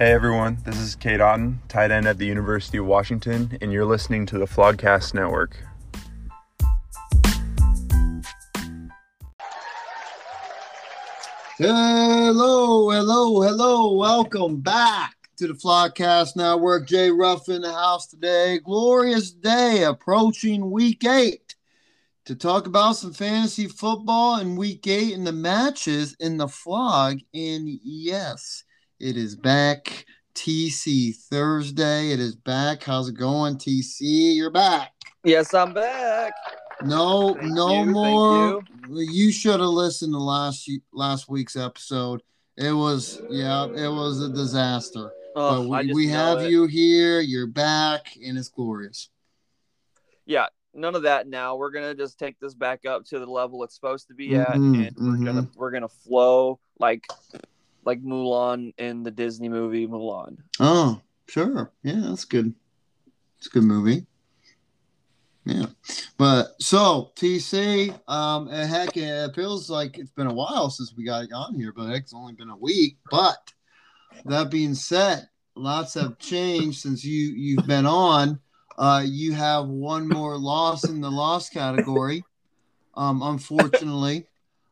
Hey everyone, this is Cade Otton, tight end at the University of Washington, and you're listening to the Flogcast Network. Hello, hello, hello. Welcome back to the Flogcast Network. Jay Ruff in the house today. Glorious day approaching week eight to talk about some fantasy football in week eight and the matches in the flog. And yes, it is back. TC Thursday. It is back. How's it going, TC? You're back. Yes, I'm back. No, Thank no you, more. You, should have listened to last last week's episode. It was yeah, it was a disaster. Oh, but we, we have it. you here. You're back, and it's glorious. Yeah, none of that now. We're gonna just take this back up to the level it's supposed to be at, Mhm, and we're gonna mhm. we're gonna flow like like Mulan in the Disney movie Mulan. Oh, sure. Yeah, that's good. It's a good movie. Yeah. But so TC, um, and heck, it feels like it's been a while since we got on here, but heck, it's only been a week. But that being said, lots have changed since you you've been on. Uh, you have one more loss in the loss category, um, unfortunately.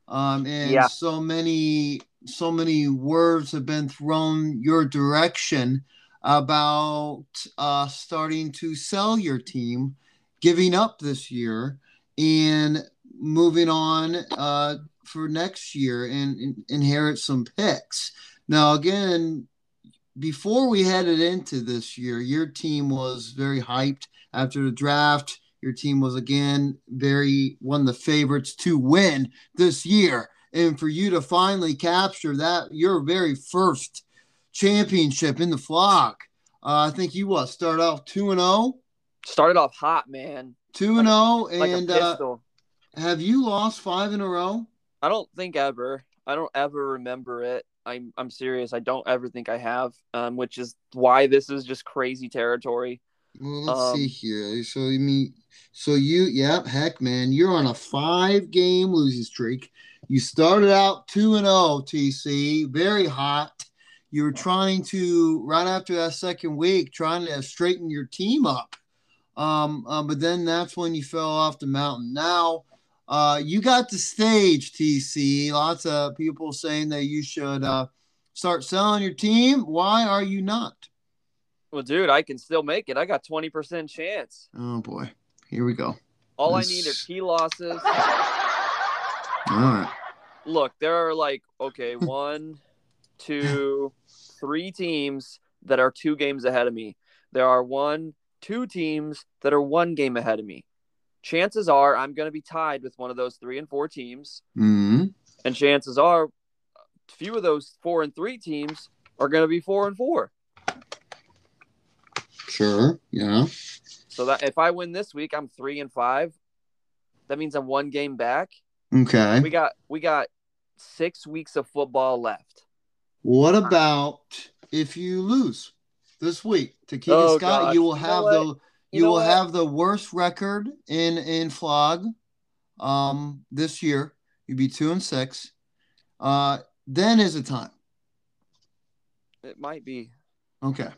Um, and Yeah. so many so many words have been thrown your direction about uh, starting to sell your team, giving up this year, and moving on uh, for next year and, and inherit some picks. Now, again, before we headed into this year, your team was very hyped after the draft. Your team was again very one of the favorites to win this year. And for you to finally capture that, your very first championship in the flock, uh, I think you what start off two and zero, Started off hot, man, two and zero, like and a uh, have you lost five in a row? I don't think ever. I don't ever remember it. I'm I'm serious. I don't ever think I have. Um, which is why this is just crazy territory. Well, let's Um, see here. So you mean, so you, yep, heck, man, you're on a five-game losing streak. You started out two and zero, TC, very hot. You were trying to right after that second week, trying to straighten your team up. Um, uh, but then that's when you fell off the mountain. Now, uh, you got the stage, TC. Lots of people saying that you should uh, start selling your team. Why are you not? Well, dude, I can still make it. I got twenty percent chance. Oh boy, here we go. All I need are key losses. All right. look, there are like okay, one, two, three teams that are two games ahead of me. There are one, two teams that are one game ahead of me. Chances are I'm going to be tied with one of those three and four teams, hmm and chances are few of those four and three teams are going to be four and four. Sure. Yeah. So that if I win this week, I'm three and five. That means I'm one game back. Okay. We got we got six weeks of football left. What about if you lose this week to Keegan Oh, Scott? You will You know have the You you, know will what? have the worst record in in flog um this year. You'd be two and six. Uh then is the time. It might be. Okay.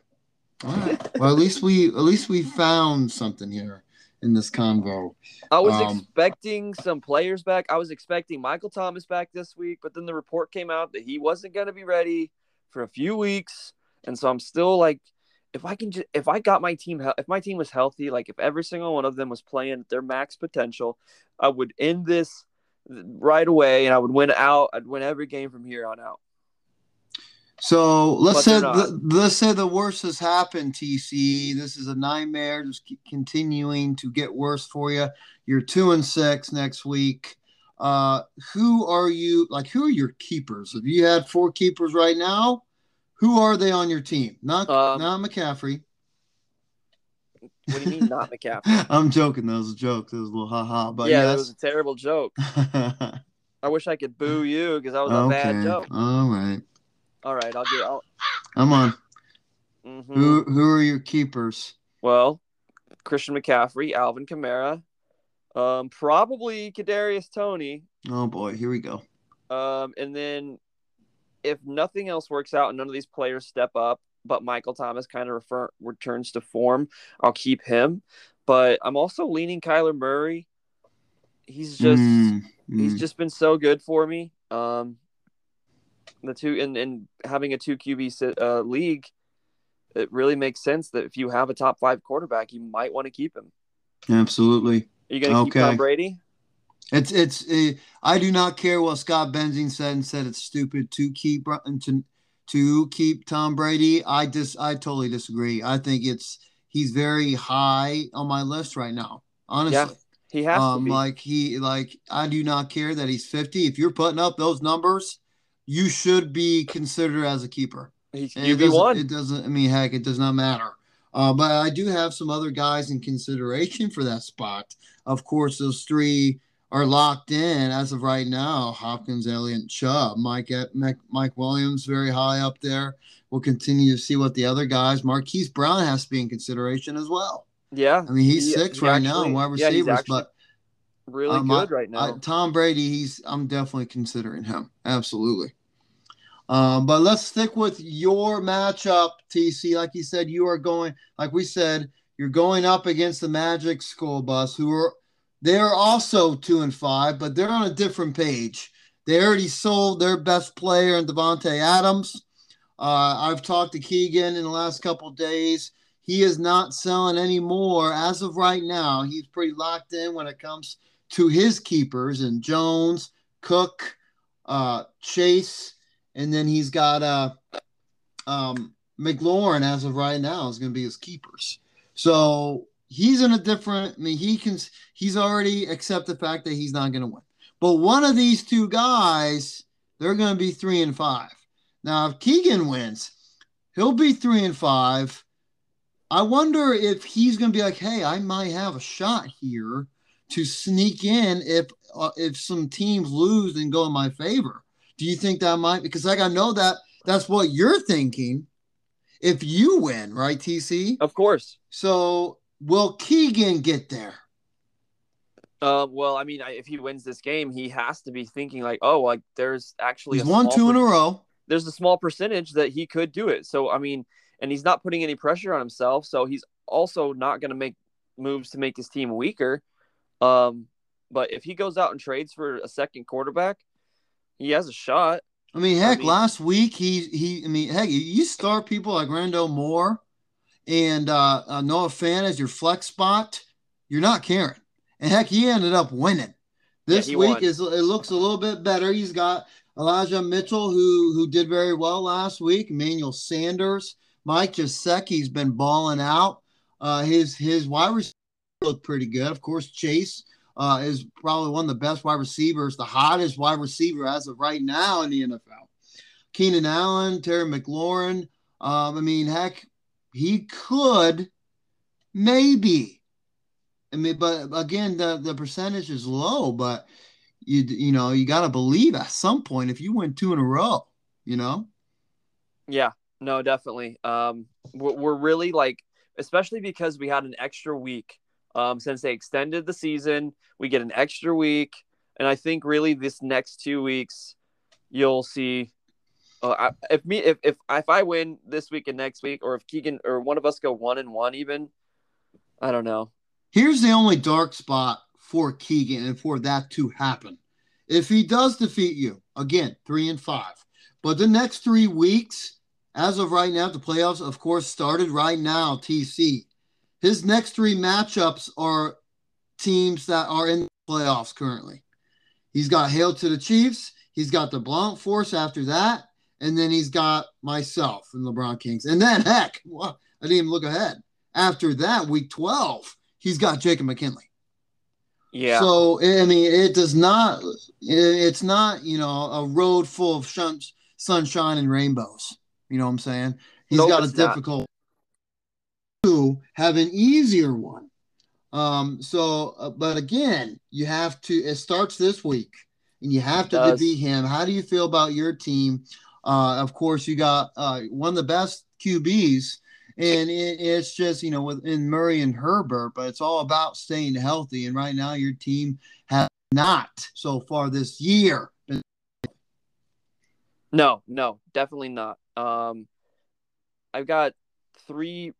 All right. well, at least we at least we found something here in this convo. I was Um, expecting some players back. I was expecting Michael Thomas back this week, but then the report came out that he wasn't going to be ready for a few weeks, and so I'm still like, if I can just, if I got my team, if my team was healthy, like if every single one of them was playing their max potential, I would end this right away, and I would win out. I'd win every game from here on out. So let's say the, let's say the worst has happened. TC, this is a nightmare, just keep continuing to get worse for you. You're two and six next week. Uh, who are you? Like, who are your keepers? If you had four keepers right now, who are they on your team? Not Um, not McCaffrey. What do you mean, not McCaffrey? I'm joking. That was a joke. That was a little haha. But yeah, that was a terrible joke. I wish I could boo you because that was a bad joke. All right. All right, I'll get. I'll, I'm on. mhm. Who who are your keepers? Well, Christian McCaffrey, Alvin Kamara, um, probably Kadarius Toney, Oh boy, here we go. um, and then if nothing else works out and none of these players step up, but Michael Thomas kind of refer, returns to form, I'll keep him. But I'm also leaning Kyler Murray. He's just Mm, he's mm. just been so good for me. Um, the two and and having a two QB uh, league, it really makes sense that if you have a top five quarterback, you might want to keep him. absolutely. Are you going to keep Tom Brady? It's it's. Uh, I do not care what Scott Benzing said and said it's stupid to keep to to keep Tom Brady. I just I totally disagree. I think it's he's very high on my list right now. Honestly, He has um, to be. like he like I do not care that he's fifty. If you're putting up those numbers, you should be considered as a keeper. He's QB doesn't- one. It doesn't. I mean, heck, it does not matter. Uh, but I do have some other guys in consideration for that spot. Of course, those three are locked in as of right now: Hopkins, Elliott, Chubb. Mike Mike, Mike Williams very high up there. We'll continue to see what the other guys. Marquise Brown has to be in consideration as well. Yeah, I mean, he's He- six he right now in actually- wide yeah, receivers, actually but really um, I- good right now. I, Tom Brady, he's I'm definitely considering him. Absolutely. Um, but let's stick with your matchup, TC. Like you said, you are going, like we said, you're going up against the Magic School Bus, who are they're also two and five, but they're on a different page. They already sold their best player in Davante Adams. Uh, I've talked to Keegan in the last couple days. He is not selling anymore as of right now. He's pretty locked in when it comes to his keepers and Jones, Cook, uh, Chase, and then he's got uh, um, McLaurin as of right now is going to be his keepers. So he's in a different. I mean, he can. He's already accepted the fact that he's not going to win. But one of these two guys, they're going to be three and five. Now, if Keegan wins, he'll be three and five. I wonder if he's going to be like, "Hey, I might have a shot here to sneak in if uh, if some teams lose and go in my favor." Do you think that might? Because like I know that that's what you're thinking. If you win, right, TC? of course. So will Keegan get there? Uh, well, I mean, if he wins this game, he has to be thinking like, oh, like there's actually He's a won two in a row. There's a small percentage that he could do it. So I mean, and he's not putting any pressure on himself. So he's also not going to make moves to make his team weaker. Um, but if he goes out and trades for a second quarterback, he has a shot. I mean, heck, mean- last week he he. I mean, heck, you- start people like Rondale Moore and uh, uh, Noah Fant as your flex spot. You're not caring, and heck, he ended up winning. This he week won. is it looks a little bit better. He's got Elijah Mitchell, who who did very well last week. Emmanuel Sanders, Mike Gesicki's been balling out. Uh, his his wide receiver looked pretty good. Of course, Chase uh, is probably one of the best wide receivers, the hottest wide receiver as of right now in the NFL. Keenan Allen, Terry McLaurin. Um, I mean, heck, he could maybe. I mean, but again, the, the percentage is low, but you you know you got to believe at some point if you win two in a row, you know. Yeah, no, definitely. Um, we're, we're really like, especially because we had an extra week. Um, since they extended the season, we get an extra week, and I think really this next two weeks, you'll see. Uh, I, if me if, if if I win this week and next week, or if Keegan or one of us go one and one, even, I don't know. Here's the only dark spot for Keegan and for that to happen. If he does defeat you, again, three and five, but the next three weeks, as of right now, the playoffs, of course, started right now, TC. His next three matchups are teams that are in the playoffs currently. He's got Hail to the Chiefs. He's got the Blunt Force after that. And then he's got myself and LeBron Kings. And then, heck, well, I didn't even look ahead. After that, week 12, he's got Jacob McKinley. Yeah, So I mean, it does not. It's not you know a road full of shun, sunshine and rainbows. You know what I'm saying? He's No, got a difficult. To have an easier one. Um. So, uh, but again, you have to. It starts this week, and you have to defeat him. How do you feel about your team? Uh, of course, you got uh, one of the best QBs, and it, it's just you know within Murray and Herbert, but it's all about staying healthy. And right now, your team has not so far this year. no, no, definitely not. Um, I've got three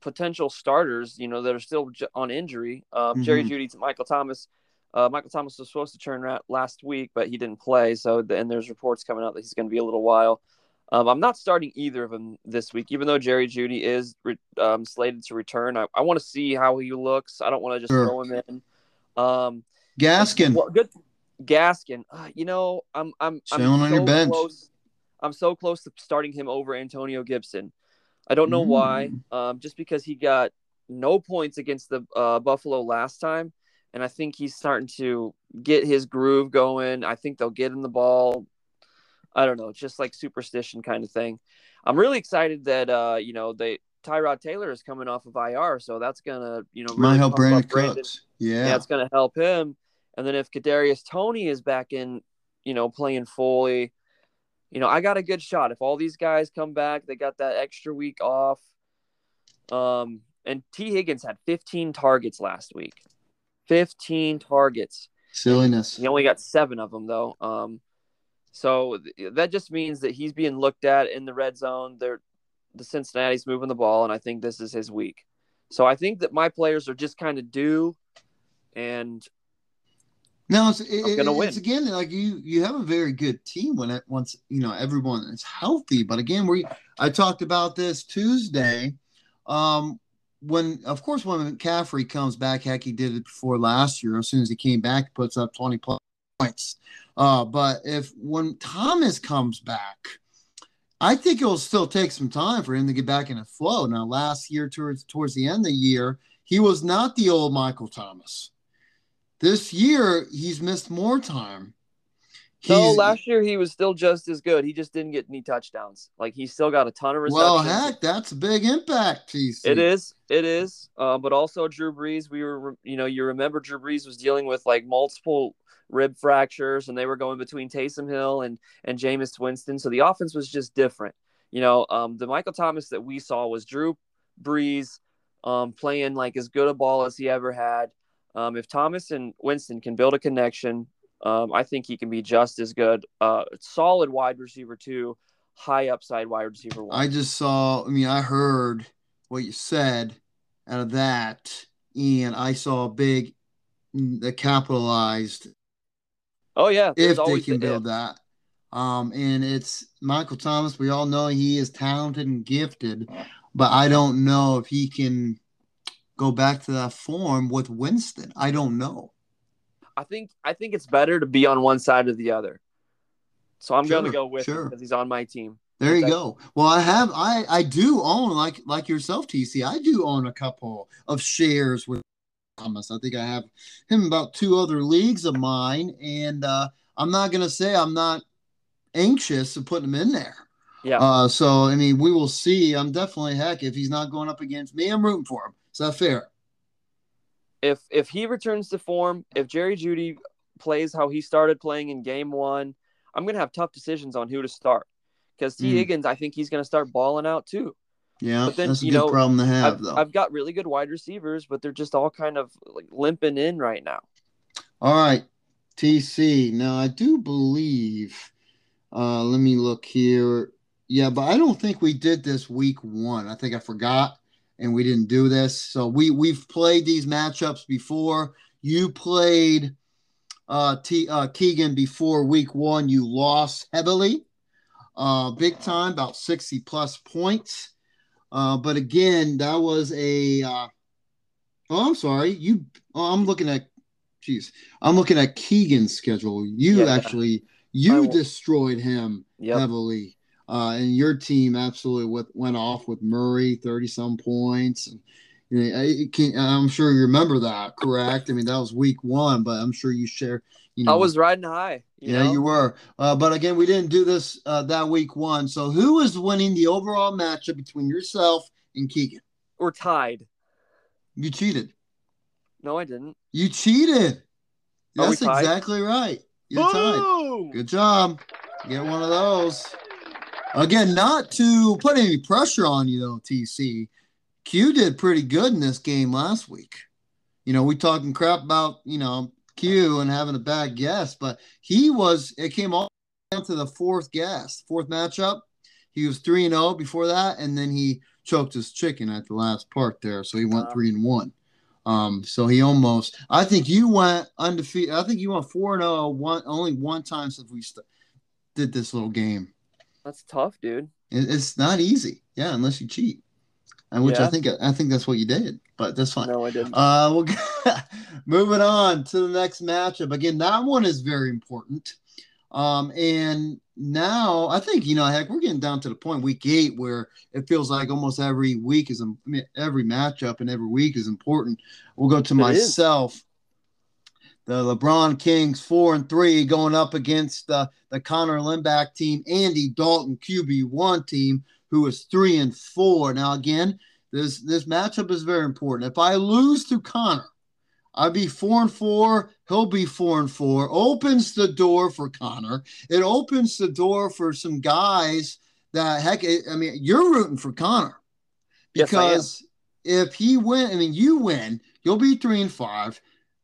potential starters, you know, that are still on injury. Um, mm-hmm. Jerry Jeudy, Michael Thomas. Uh, Michael Thomas was supposed to turn out last week, but he didn't play. So, and there's reports coming out that he's going to be a little while. Um, I'm not starting either of them this week, even though Jerry Jeudy is re- um, slated to return. I, I want to see how he looks. I don't want to just sure. throw him in. Um, Gaskin, well, good. Gaskin, uh, you know, I'm I'm I'm so on your bench. Close, I'm so close to starting him over Antonio Gibson. I don't know mm. why. Um, just because he got no points against the uh, Buffalo last time, and I think he's starting to get his groove going. I think they'll get him the ball I don't know, just like superstition kind of thing. I'm really excited that uh, you know, they Tyrod Taylor is coming off of IR, so that's gonna, you know, really might help Brandin Cooks. Yeah. yeah, gonna help him. And then if Kadarius Toney is back in, you know, playing fully, you know, I got a good shot. If all these guys come back, they got that extra week off. Um, and T. Higgins had 15 targets last week. 15 targets. Silliness. He only got seven of them though. Um, so that just means that he's being looked at in the red zone. They're the Cincinnati's moving the ball, and I think this is his week. So I think that my players are just kind of due, and now it's, it, gonna win. it's again like you you have a very good team when it once you know everyone is healthy. But again, we I talked about this Tuesday. Um, when of course when McCaffrey comes back, heck, he did it before last year. As soon as he came back, he puts up twenty plus points. Uh, but if when Thomas comes back, I think it'll still take some time for him to get back in a flow. Now, last year towards towards the end of the year, he was not the old Michael Thomas. This year, he's missed more time. He's, no, last year he was still just as good. He just didn't get any touchdowns. Like he still got a ton of receptions. Well, heck, that's a big impact. TC. It is, it is. Uh, but also Drew Brees. We were, you know, you remember Drew Brees was dealing with like multiple rib fractures, and they were going between Taysom Hill and and Jameis Winston. So the offense was just different. You know, um, the Michael Thomas that we saw was Drew Brees um, playing like as good a ball as he ever had. Um, if Thomas and Winston can build a connection, um, I think he can be just as good. Uh, solid wide receiver too, high upside wide receiver one. I just saw. I mean, I heard what you said out of that, and I saw a big mm, that capitalized Oh yeah, if they can the build if. that. Um, and it's Michael Thomas. We all know he is talented and gifted, but I don't know if he can go back to that form with Winston. I don't know. I think I think it's better to be on one side or the other. So I'm sure, going to go with sure. him because he's on my team. There you go. Well, I have I I do own like like yourself, TC. I do own a couple of shares with Thomas. I think I have him about two other leagues of mine, and uh, I'm not going to say I'm not anxious to put him in there. Yeah. Uh, so I mean, we will see. I'm definitely heck if he's not going up against me, I'm rooting for him. Is that fair? If if he returns to form, if Jerry Jeudy plays how he started playing in Game One, I'm going to have tough decisions on who to start. Because T. mm. Higgins, I think he's going to start balling out too. Yeah, but then, that's a you good know, problem to have, I've, though. I've got really good wide receivers, but they're just all kind of like limping in right now. All right, TC. Now I do believe. Uh, let me look here. Yeah, but I don't think we did this week one. I think I forgot, and we didn't do this. So we we've played these matchups before. You played uh, T, uh, Keegan before week one. You lost heavily, uh, big time, about sixty plus points. Uh, but again, that was a. Uh, oh, I'm sorry. You. Oh, I'm looking at. Jeez, I'm looking at Keegan's schedule. You yeah. actually you destroyed him yep. heavily, uh, and your team absolutely went off with Murray, thirty some points. And, you know, I'm sure you remember that, correct? I mean, that was week one, but I'm sure you share. You know, I was riding high. You yeah, know? you were. Uh, but again, we didn't do this uh, that week one. So who is winning the overall matchup between yourself and Keegan? We're tied. You cheated. No, I didn't. You cheated. That's exactly right. You're Boom! tied. Good job. Get one of those. Again, not to put any pressure on you though, TC. Q did pretty good in this game last week. You know, we talking crap about, you know, Q and having a bad guess, but he was it came all down to the fourth guess, fourth matchup. He was three and zero before that, and then he choked his chicken at the last part there, so he went three and one. Um, so he almost. I think you went undefeated. I think you went four and zero one only one time since we st- did this little game. That's tough, dude. It, it's not easy, yeah, unless you cheat, and which I think I think that's what you did. But that's fine. No, I didn't. Uh, we'll moving on to the next matchup. Again, that one is very important. Um, and now I think you know, heck, we're getting down to the point week eight where it feels like almost every week is I mean, every matchup and every week is important. We'll go to It is. The LeBron Kings four and three going up against the the Connor Lindback team, Andy Dalton QB one team who is three and four. Now again, this this matchup is very important. If I lose to Connor, I'd be four and four. He'll be four and four. Opens the door for Connor. It opens the door for some guys that heck. I mean, you're rooting for Connor Yes, because if he win, I mean, you win, you'll be three and five.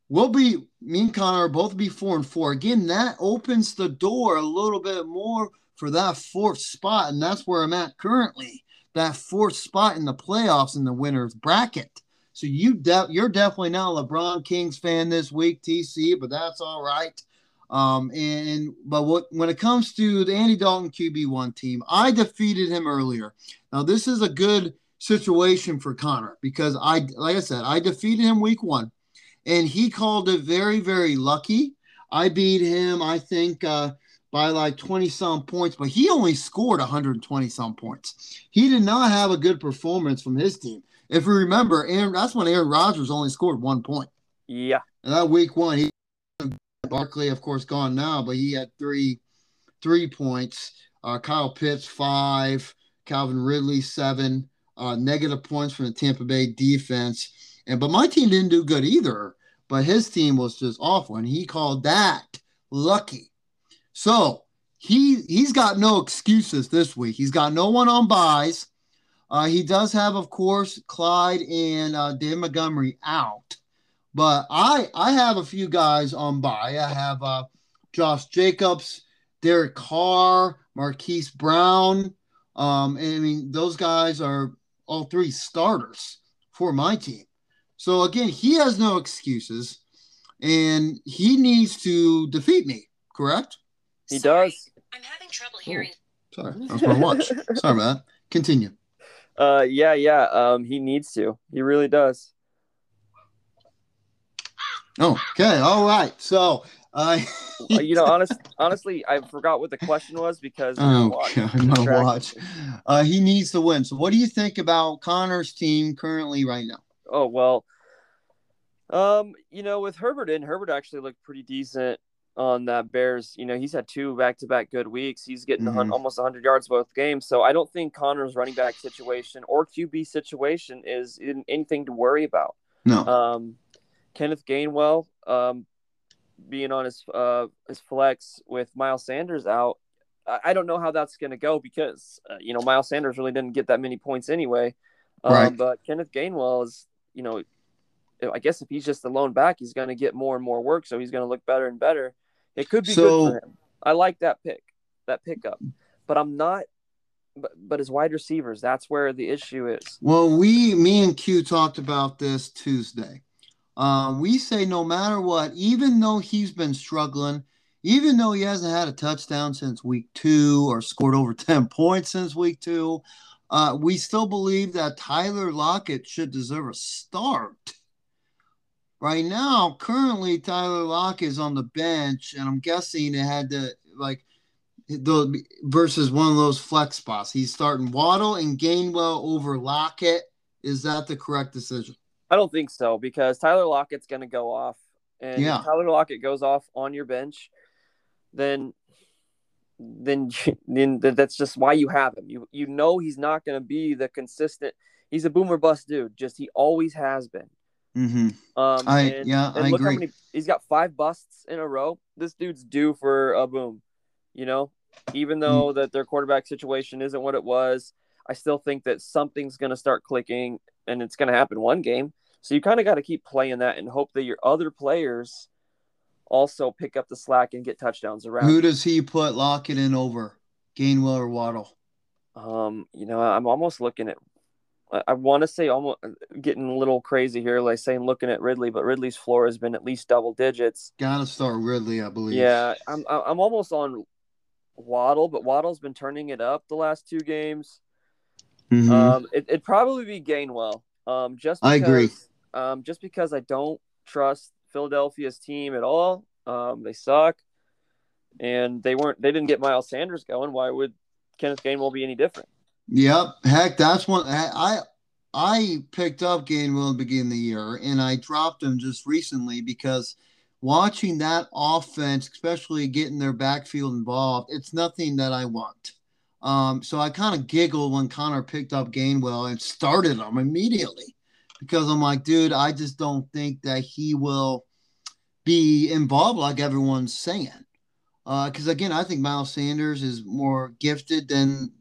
We'll be me and Connor both be four and four. Again, that opens the door a little bit more for that fourth spot, and that's where I'm at currently. That fourth spot in the playoffs in the winners bracket. So you de- you're definitely not a LeBron Kings fan this week, TC, but that's all right. Um, and but what when it comes to the Andy Dalton QB one team, I defeated him earlier. Now this is a good situation for Connor because I like I said, I defeated him week one, and he called it very, very lucky. I beat him, I think, uh, by like 20 some points, but he only scored 120 some points. He did not have a good performance from his team. If you remember, Aaron, that's when Aaron Rodgers only scored one point. Yeah. And that week one, he Barkley, of course, gone now, but he had three three points. Uh, Kyle Pitts five, Calvin Ridley seven, uh, negative points from the Tampa Bay defense. And but my team didn't do good either. But his team was just awful, and he called that lucky. So he he's got no excuses this week. He's got no one on buys. Uh, he does have, of course, Clyde and uh, Dave Montgomery out. But I I have a few guys on buy. I have uh, Josh Jacobs, Derek Carr, Marquise Brown. Um, and I mean, those guys are all three starters for my team. So again, he has no excuses, and he needs to defeat me. Correct? He Sorry, does. I'm having trouble hearing. Sorry, that was my watch. Sorry about that. Continue. Uh, yeah, yeah. Um, he needs to. He really does. Okay, all right. So, uh, you know, honest, honestly, I forgot what the question was because of my Oh watch. God, my Distracted watch. Uh, he needs to win. So, what do you think about Connor's team currently right now? Oh well. Um, you know, with Herbert in, Herbert actually looked pretty decent on that Bears. You know, he's had two back-to-back good weeks. He's getting Mhm. almost 100 yards both games. So I don't think Connor's running back situation or QB situation is in anything to worry about. No, Um, Kenneth Gainwell, um, being on his uh his flex with Miles Sanders out, I, I don't know how that's going to go because uh, you know Miles Sanders really didn't get that many points anyway. Um, Right. But Kenneth Gainwell is, you know, I guess if he's just the lone back, he's going to get more and more work, so he's going to look better and better. It could be So- good for him. I like that pick, that pickup, but I'm not. But but his wide receivers, that's where the issue is. Well, we, me and Q talked about this Tuesday. Um, we say no matter what, even though he's been struggling, even though he hasn't had a touchdown since week two or scored over 10 points since week two, uh, we still believe that Tyler Lockett should deserve a start. Right now, currently, Tyler Lockett is on the bench, and I'm guessing it had to, like, the versus one of those flex spots. He's starting Waddle and Gainwell over Lockett. Is that the correct decision? I don't think so because Tyler Lockett's going to go off, and Yeah. if Tyler Lockett goes off on your bench, then then then that's just why you have him. You you know he's not going to be the consistent. He's a boomer bust dude. Just he always has been. Mm-hmm. Um, I- and, yeah, and I look agree. how many he's got five busts in a row. This dude's due for a boom. You know, even though Mm. that their quarterback situation isn't what it was, I still think that something's going to start clicking, and it's going to happen one game. So you kind of got to keep playing that and hope that your other players also pick up the slack and get touchdowns around. Who does he put Lockett in over? Gainwell or Waddle? Um, you know, I'm almost looking at. I want to say almost getting a little crazy here, like saying looking at Ridley, but Ridley's floor has been at least double digits. Got to start Ridley, I believe. Yeah, I'm I'm almost on Waddle, but Waddle's been turning it up the last two games. Mm-hmm. Um, it, would probably be Gainwell. Um, just because, I agree. Um, just because I don't trust Philadelphia's team at all. Um, they suck, and they weren't. They didn't get Miles Sanders going. Why would Kenneth Gainwell be any different? Yep. Heck, that's one. I I picked up Gainwell at the beginning of the year, and I dropped him just recently because watching that offense, especially getting their backfield involved, it's nothing that I want. Um, so I kind of giggled when Connor picked up Gainwell and started him immediately because I'm like, dude, I just don't think that he will be involved like everyone's saying. Because uh, again, I think Miles Sanders is more gifted than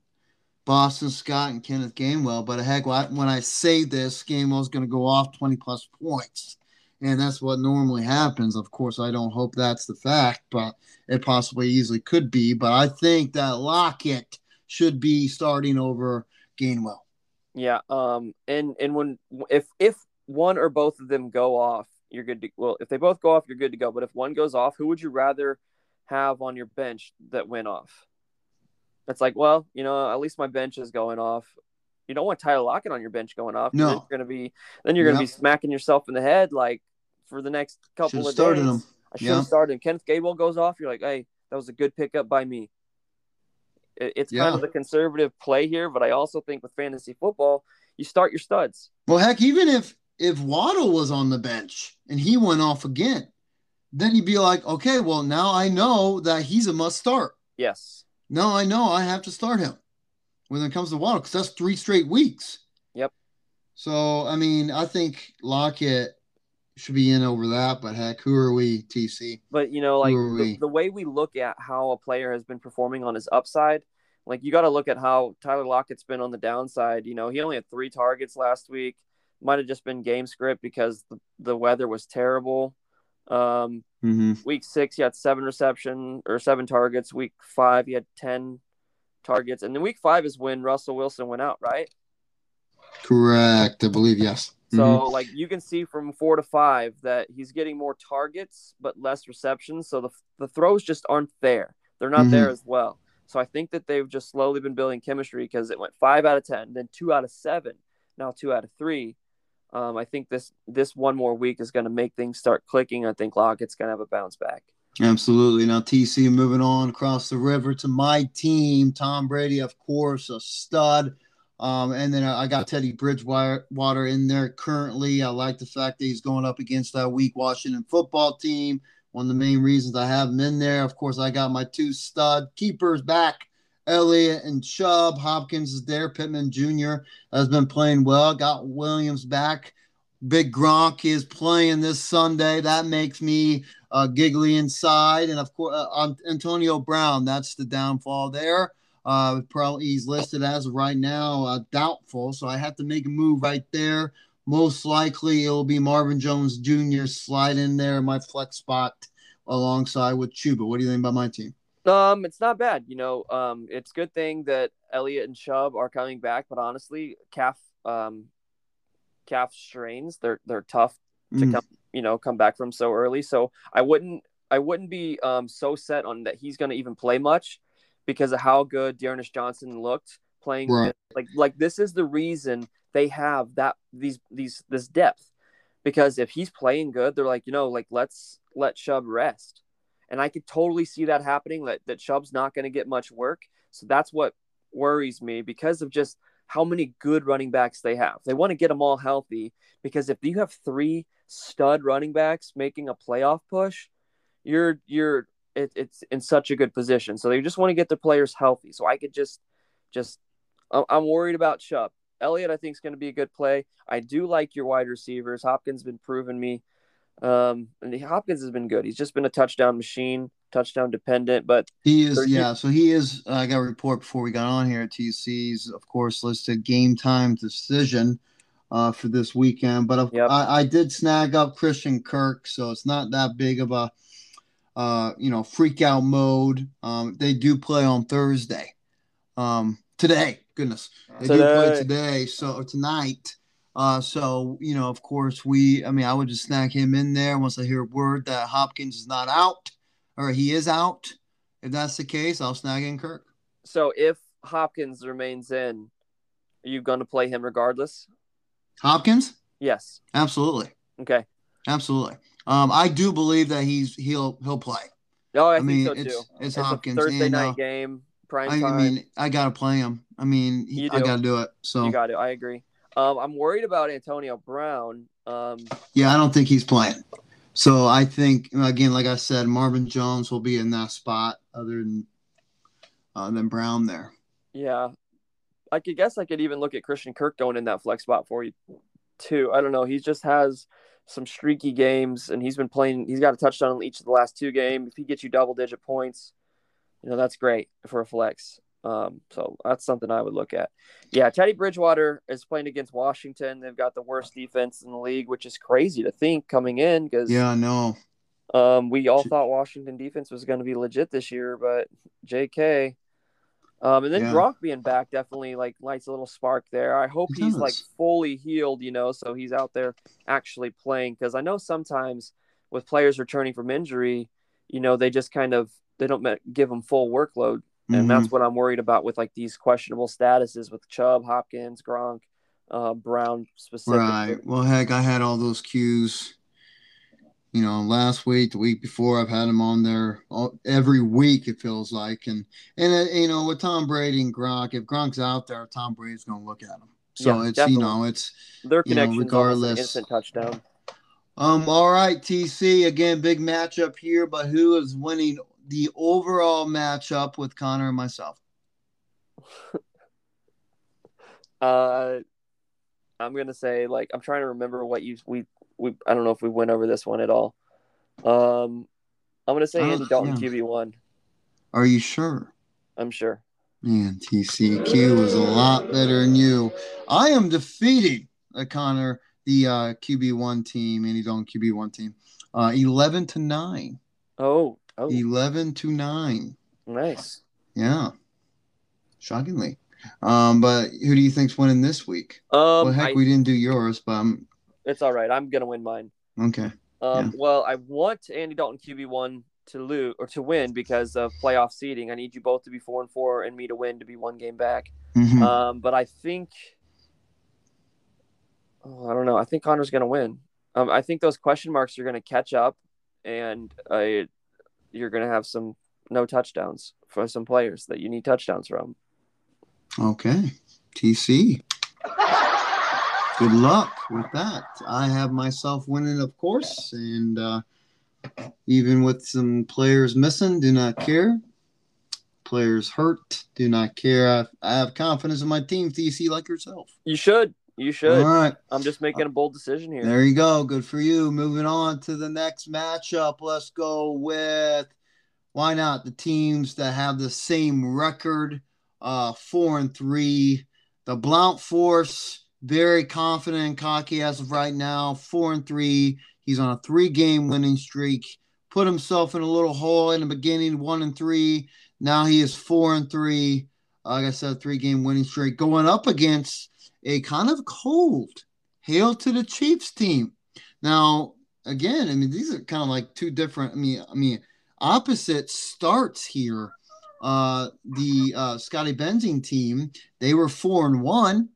Boston Scott and Kenneth Gainwell. But heck, when I say this, Gainwell's going to go off 20 plus points. And that's what normally happens. Of course, I don't hope that's the fact, but it possibly easily could be. But I think that Lockett should be starting over Gainwell. Yeah. Um. And and when if if one or both of them go off, you're good to. Well, if they both go off, you're good to go. But if one goes off, who would you rather have on your bench that went off? It's like, well, you know, at least my bench is going off. You don't want Tyler Lockett on your bench going off. No, you're gonna be then you're gonna be smacking yourself in the head like for the next couple Should've of started days. Him. I should have yeah. started him. Kenneth Gable goes off. You're like, hey, that was a good pickup by me it's yeah. kind of the conservative play here, but I also think with fantasy football, you start your studs. Well, heck, even if if Waddle was on the bench and he went off again, then you'd be like, okay, well now I know that he's a must start. Yes. Now I know I have to start him when it comes to Waddle because that's three straight weeks. Yep. So I mean, I think Lockett should be in over that, but heck, who are we, TC? But you know, like the, the, way we look at how a player has been performing on his upside, like you got to look at how Tyler Lockett's been on the downside. You know, he only had three targets last week. Might have just been game script because the, the weather was terrible. Um, mm-hmm. Week six, he had seven reception or seven targets. Week five, he had ten targets, and then week five is when Russell Wilson went out, right? Correct, I believe yes. So mm-hmm. like you can see from four to five that he's getting more targets but less receptions. So the the throws just aren't there. They're not mm-hmm. there as well. So I think that they've just slowly been building chemistry because it went five out of ten, then two out of seven, now two out of three. Um, I think this this one more week is going to make things start clicking. I think Lockett's going to have a bounce back. Absolutely. Now TC moving on across the river to my team. Tom Brady, of course, a stud. Um, and then I got Teddy Bridgewater in there currently. I like the fact that he's going up against that weak Washington football team. One of the main reasons I have him in there. Of course, I got my two stud keepers back, Elliott and Chubb. Hopkins is there. Pittman Jr. has been playing well. Got Williams back. Big Gronk is playing this Sunday. That makes me uh, giggly inside. And of course, uh, Antonio Brown. That's the downfall there. Uh, probably he's listed as right now uh, doubtful, so I have to make a move right there. Most likely, it will be Marvin Jones Jr. slide in there in my flex spot alongside with Chuba. What do you think about my team? Um, it's not bad. You know, um, it's good thing that Elliott and Chubb are coming back, but honestly, calf um, calf strains they're they're tough to mm. come you know come back from so early. So I wouldn't I wouldn't be um so set on that he's going to even play much because of how good D'Ernest Johnson looked playing. Right. Like like this is the reason they have that these these this depth because if he's playing good, they're like you know like let's let Chubb rest, and I could totally see that happening. That that Chubb's not going to get much work, so that's what worries me because of just how many good running backs they have. They want to get them all healthy because if you have three stud running backs making a playoff push, you're you're it, it's in such a good position. So they just want to get their players healthy. So I could just, just, I'm worried about Chubb. Elliott, I think is going to be a good play. I do like your wide receivers. Hopkins been proving me, um, and Hopkins has been good. He's just been a touchdown machine, touchdown dependent. But he is, yeah. So he is. Uh, I got a report before we got on here. At TC's, of course, listed game time decision uh, for this weekend. But yep. I, I did snag up Christian Kirk, so it's not that big of a uh, you know, freak out mode. Um, they do play on Thursday. Um, today. Goodness, they do Today. play today, so or tonight. Uh, so you know, of course, we. I mean, I would just snag him in there once I hear word that Hopkins is not out or he is out. If that's the case, I'll snag in Kirk. So if Hopkins remains in, are you going to play him regardless? Hopkins, Yes. absolutely, Okay. absolutely. Um, I do believe that he's he'll he'll play. No, I, I, think mean, so it's too. it's a Hopkins Thursday and night uh, game, prime I time. mean, I gotta play him. I mean, he- I gotta do it. So you got it. I agree. Um, I'm worried about Antonio Brown. Um, Yeah, I don't think he's playing. So I think again, like I said, Marvin Jones will be in that spot other than uh, than Brown there. yeah, I could guess I could even look at Christian Kirk going in that flex spot for you too. I don't know. He just has some streaky games, and he's been playing. He's got a touchdown in each of the last two games. If he gets you double digit points, you know that's great for a flex. Um, so that's something I would look at. Yeah, Teddy Bridgewater is playing against Washington. They've got the worst defense in the league, which is crazy to think coming in because Yeah, I know. Um, we all thought Washington defense was going to be legit this year, but J.K. Um, and then Yeah. Gronk being back definitely like lights a little spark there. I hope It he's like fully healed, you know, so he's out there actually playing. Because I know sometimes with players returning from injury, you know, they just kind of they don't give them full workload, and Mhm. that's what I'm worried about with like these questionable statuses with Chubb, Hopkins, Gronk, uh, Brown specifically. right. Well, heck, I had all those cues. You know, last week, the week before, I've had him on there all, every week. It feels like, and and uh, you know, with Tom Brady and Gronk, if Gronk's out there, Tom Brady's going to look at him. So Yeah, it's definitely. you know, it's Their connection regardless- instant touchdown. Um, all right, TC. Again, big matchup here, but who is winning the overall matchup with Connor and myself? Uh, I'm gonna say like I'm trying to remember what you we we I don't know if we went over this one at all. Um, I'm gonna say Andy Dalton yeah. QB one. Are you sure? I'm sure. Man, TCQ was a lot better than you. I am defeating uh, Connor, the uh, QB1 team, Andy Dalton QB1 team, uh, 11 to 9. Oh, oh, 11 to 9. nice. Yeah. Shockingly. Um, but who do you think's winning this week? Um, well, heck, I- we didn't do yours, but I'm it's all right. I'm gonna win mine. okay. Um, Yeah. well, I want Andy Dalton QB one to lose or to win because of playoff seeding. I need you both to be four and four and me to win to be one game back. Mhm. Um, but I think, oh, I don't know. I think Connor's going to win. Um, I think those question marks are going to catch up, and uh, you're going to have some no touchdowns for some players that you need touchdowns from. Okay. TC. Good luck with that. I have myself winning, of course, and uh, even with some players missing, do not care. Players hurt, do not care. I, I have confidence in my team, TC, like yourself. You should. You should. All right. I'm just making a bold decision here. There you go. Good for you. Moving on to the next matchup. Let's go with why not the teams that have the same record, uh, four and three. The Blount Force, very confident and cocky as of right now, four and three. He's on a three-game winning streak. Put himself in a little hole in the beginning, one and three. Now he is four and three. Like I said, three-game winning streak, going up against a kind of cold hail to the Chiefs team. Now, again, I mean, these are kind of like two different. I mean, I mean, opposite starts here. Uh, the uh, Scotty Benzing team, they were four and one,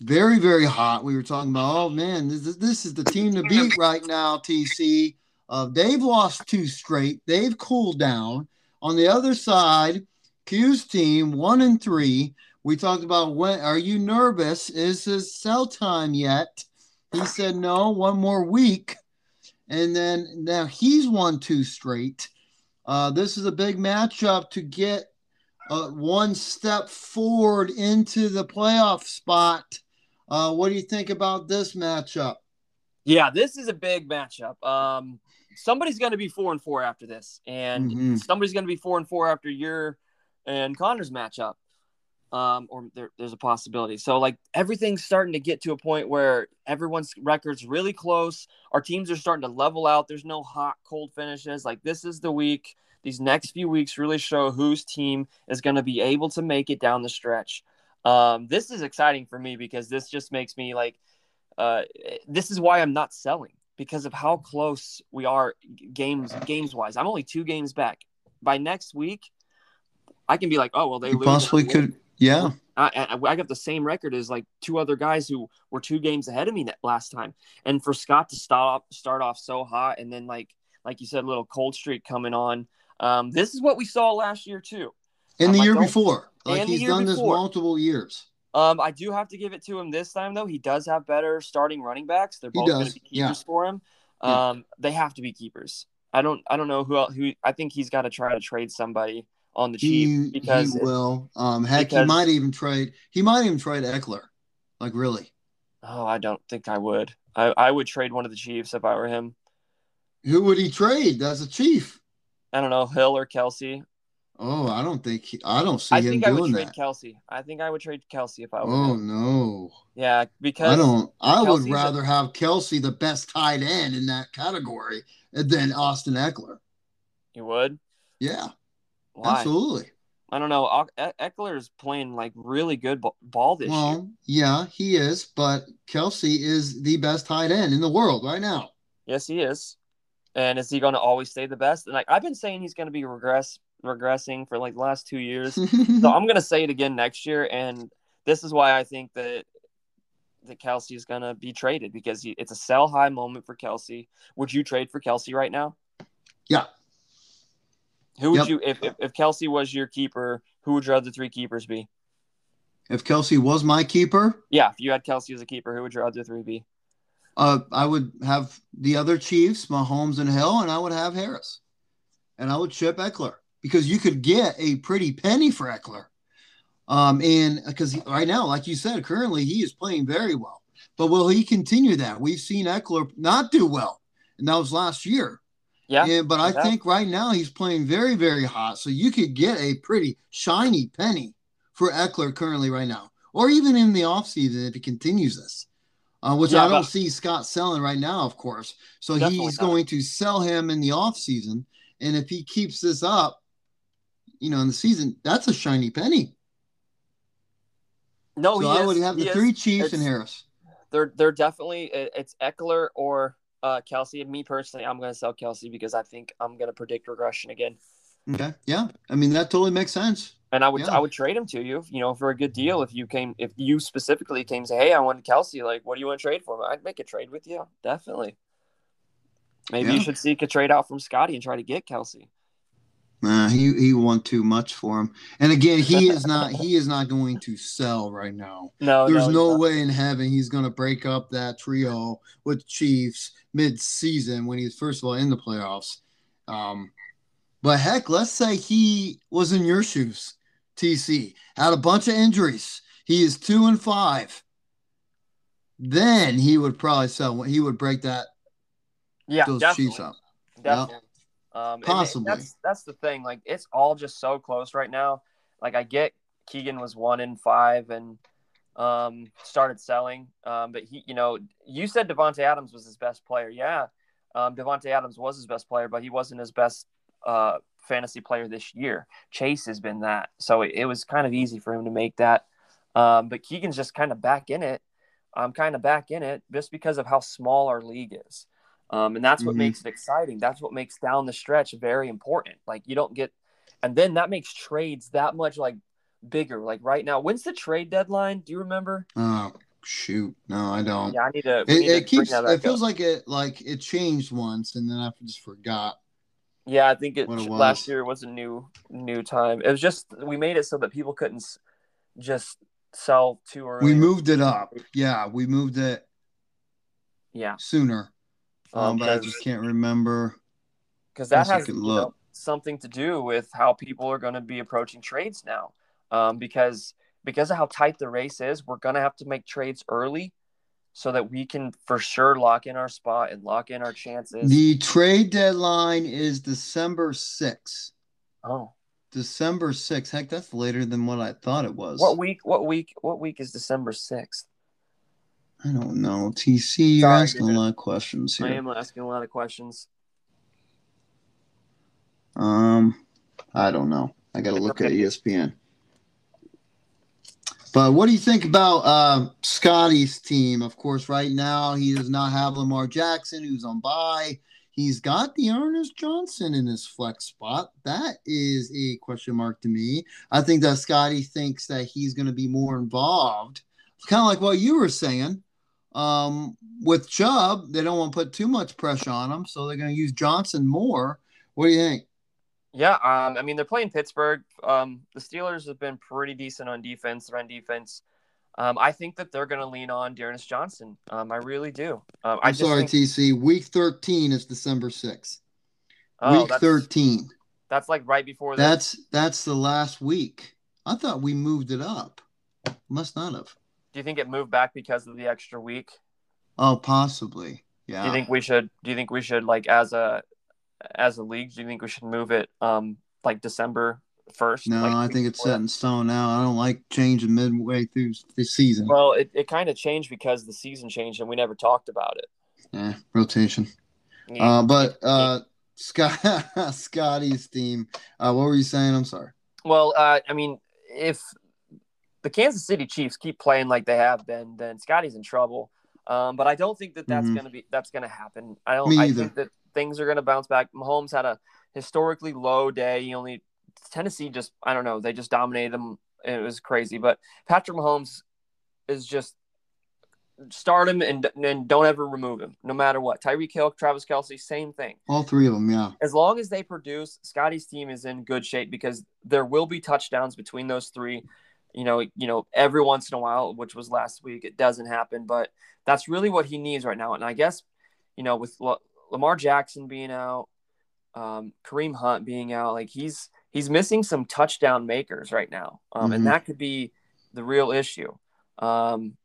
very very hot. We were talking about, oh man, this is this is the team to beat right now. TC, uh, they've lost two straight. They've cooled down. On the other side, Q's team one and three. We talked about when are you nervous? Is his sell time yet? He said no, one more week. And then now he's won two straight. Uh, this is a big matchup to get uh, one step forward into the playoff spot. Uh, what do you think about this matchup? Yeah, this is a big matchup. Um, somebody's going to be four and four after this, and Mhm. somebody's going to be four and four after your and Connor's matchup. Um, or there, there's a possibility. So like everything's starting to get to a point where everyone's records really close. Our teams are starting to level out. There's no hot cold finishes. Like this is the week. These next few weeks really show whose team is going to be able to make it down the stretch. Um, this is exciting for me because this just makes me like, uh, this is why I'm not selling because of how close we are games games wise. I'm only two games back. By next week, I can be like, oh well, they You possibly could. Yeah. I, I, I got the same record as like two other guys who were two games ahead of me that last time. And for Scott to stop, start off so hot and then like like you said, a little cold streak coming on. Um, this is what we saw last year too. In the Um, I year before, like and he's done this multiple years. Um, I do have to give it to him this time though. He does have better starting running backs. They're both going to be keepers yeah. for him. Yeah. Um, they have to be keepers. I don't I don't know who else, who I think he's got to try to trade somebody on the cheap He, because he will. Um, heck, he might even trade. He might even trade Ekeler. Like really, oh I don't think I would. I, I would trade one of the Chiefs if I were him. who would he trade as a chief? I don't know Hill or Kelce. Oh, I don't think he, I don't see I him think I would doing trade that. Kelce. I think I would trade Kelce if I were Oh him. no, Yeah, because I don't. I would Kelce's a- rather have Kelce, the best tight end in that category, than Austin Ekeler. you would. Yeah, Why? absolutely. I don't know. Eck- Ekeler is playing like really good ball this year. Well, yeah, he is, but Kelce is the best tight end in the world right now. Yes, he is. And is he going to always stay the best? And like I've been saying, he's going to be regress regressing for like the last two years. so I'm going to say it again next year, and this is why I think that that Kelce is going to be traded because he, it's a sell high moment for Kelce. Would you trade for Kelce right now? Yeah. Who would Yep. you if, if Kelce was your keeper? Who would your other three keepers be? if Kelce was my keeper, Yeah, if you had Kelce as a keeper, who would your other three be? uh, I would have the other Chiefs, Mahomes and Hill, and I would have Harris, and I would ship Ekeler because you could get a pretty penny for Ekeler. Um, and because right now, like you said, currently he is playing very well, but will he continue that? We've seen Ekeler not do well, and that was last year. Yeah, And, but I yeah. think right now he's playing very, very hot. So you could get a pretty shiny penny for Ekeler currently right now, or even in the offseason if he continues this, uh, which Yeah, I don't see Scott selling right now, of course. So he's not. going to sell him in the offseason. And if he keeps this up, you know, in the season, that's a shiny penny. no, so he I is. would have the He is. three Chiefs and Harris. They're they're definitely it's Ekeler or uh, Kelce. And me personally, I'm going to sell Kelce because I think I'm going to predict regression again. Okay. Yeah. I mean, that totally makes sense. And I would Yeah. I would trade him to you, you know, for a good deal. If you came, if you specifically came say, "Hey, I want Kelce," like, what do you want to trade for? I'd make a trade with you, definitely. Maybe Yeah. you should seek a trade out from Scotty and try to get Kelsey. Nah, he he won too much for him. And again, he is not he is not going to sell right now. No, There's he's no way in heaven he's going to break up that trio with Chiefs mid-season when he's first of all in the playoffs. Um, but heck, let's say he was in your shoes, TC, had a bunch of injuries. He is two and five. Then he would probably sell. He would break that Yeah, those definitely. Chiefs up. Definitely. Um, Possibly. that's that's the thing. Like it's all just so close right now. Like I get Keegan was one in five and um, started selling, um, but he, you know, you said Davante Adams was his best player. Yeah, um, Davante Adams was his best player, but he wasn't his best uh, fantasy player this year. Chase has been that, so it, it was kind of easy for him to make that. Um, but Keegan's just kind of back in it. I'm kind of back in it just because of how small our league is. Um, and that's what Mhm. makes it exciting. That's what makes down the stretch very important. Like you don't get, and then that makes trades that much like bigger. Like right now, when's the trade deadline? Do you remember? Oh shoot, no, I don't. Yeah, I need to. It, need to keeps. It feels up. like it. Like it changed once, and then I just forgot. Yeah, I think it, it last year was a new new time. It was just we made it so that people couldn't just sell too early. We moved it up. Yeah, we moved it Yeah, sooner. Um, Um, but I just can't remember. because that has you look. know, something to do with how people are going to be approaching trades now. Um, because because of how tight the race is, we're going to have to make trades early so that we can for sure lock in our spot and lock in our chances. The trade deadline is December 6th. oh, December 6th. Heck, that's later than what I thought it was. What week? What week? What week is December sixth? I don't know. TC, you're Sorry, asking dude. a lot of questions here. I am asking a lot of questions. Um, I don't know. I got to look at ESPN. But what do you think about uh, Scotty's team? Of course, right now he does not have Lamar Jackson, who's on bye. He's got D'Ernest Johnson in his flex spot. That is a question mark to me. I think that Scotty thinks that he's going to be more involved. Kind of like what you were saying. Um, with Chubb, they don't want to put too much pressure on him, so they're going to use Johnson more. What do you think? Yeah, um, I mean they're playing Pittsburgh. Um, the Steelers have been pretty decent on defense, run defense. Um, I think that they're going to lean on D'Ernest Johnson. Um, I really do. Um, I I'm just sorry, think, TC. Week 13 is December 6th. oh, week that's, 13. That's like right before That's that's the last week. I thought we moved it up. Must not have. Do you think it moved back because of the extra week? Oh, possibly. Yeah. Do you think we should? Do you think we should like as a as a league? Do you think we should move it um like December first? no, like, I think it's set in stone now. I don't like changing midway through the season. Well, it, it kind of changed because the season changed and we never talked about it. Yeah, rotation. Yeah. Uh, but uh, Scott, Scotty's team. Uh, what were you saying? I'm sorry. Well, uh, I mean, if the Kansas City Chiefs keep playing like they have been, then Scotty's in trouble. Um, but I don't think that that's Mhm. gonna be that's gonna happen. I don't. Me I either. think that things are gonna bounce back. Mahomes had a historically low day. He only Tennessee just I don't know. They just dominated them. It was crazy. But Patrick Mahomes is just start him and and don't ever remove him, no matter what. Tyreek Hill, Travis Kelce, same thing All three of them. Yeah. as long as they produce, Scotty's team is in good shape because there will be touchdowns between those three. You know, you know, every once in a while, which was last week, it doesn't happen, but that's really what he needs right now. And I guess, you know, with La- Lamar Jackson being out, um, Kareem Hunt being out, like he's he's missing some touchdown makers right now, um, Mhm. and that could be the real issue. Um,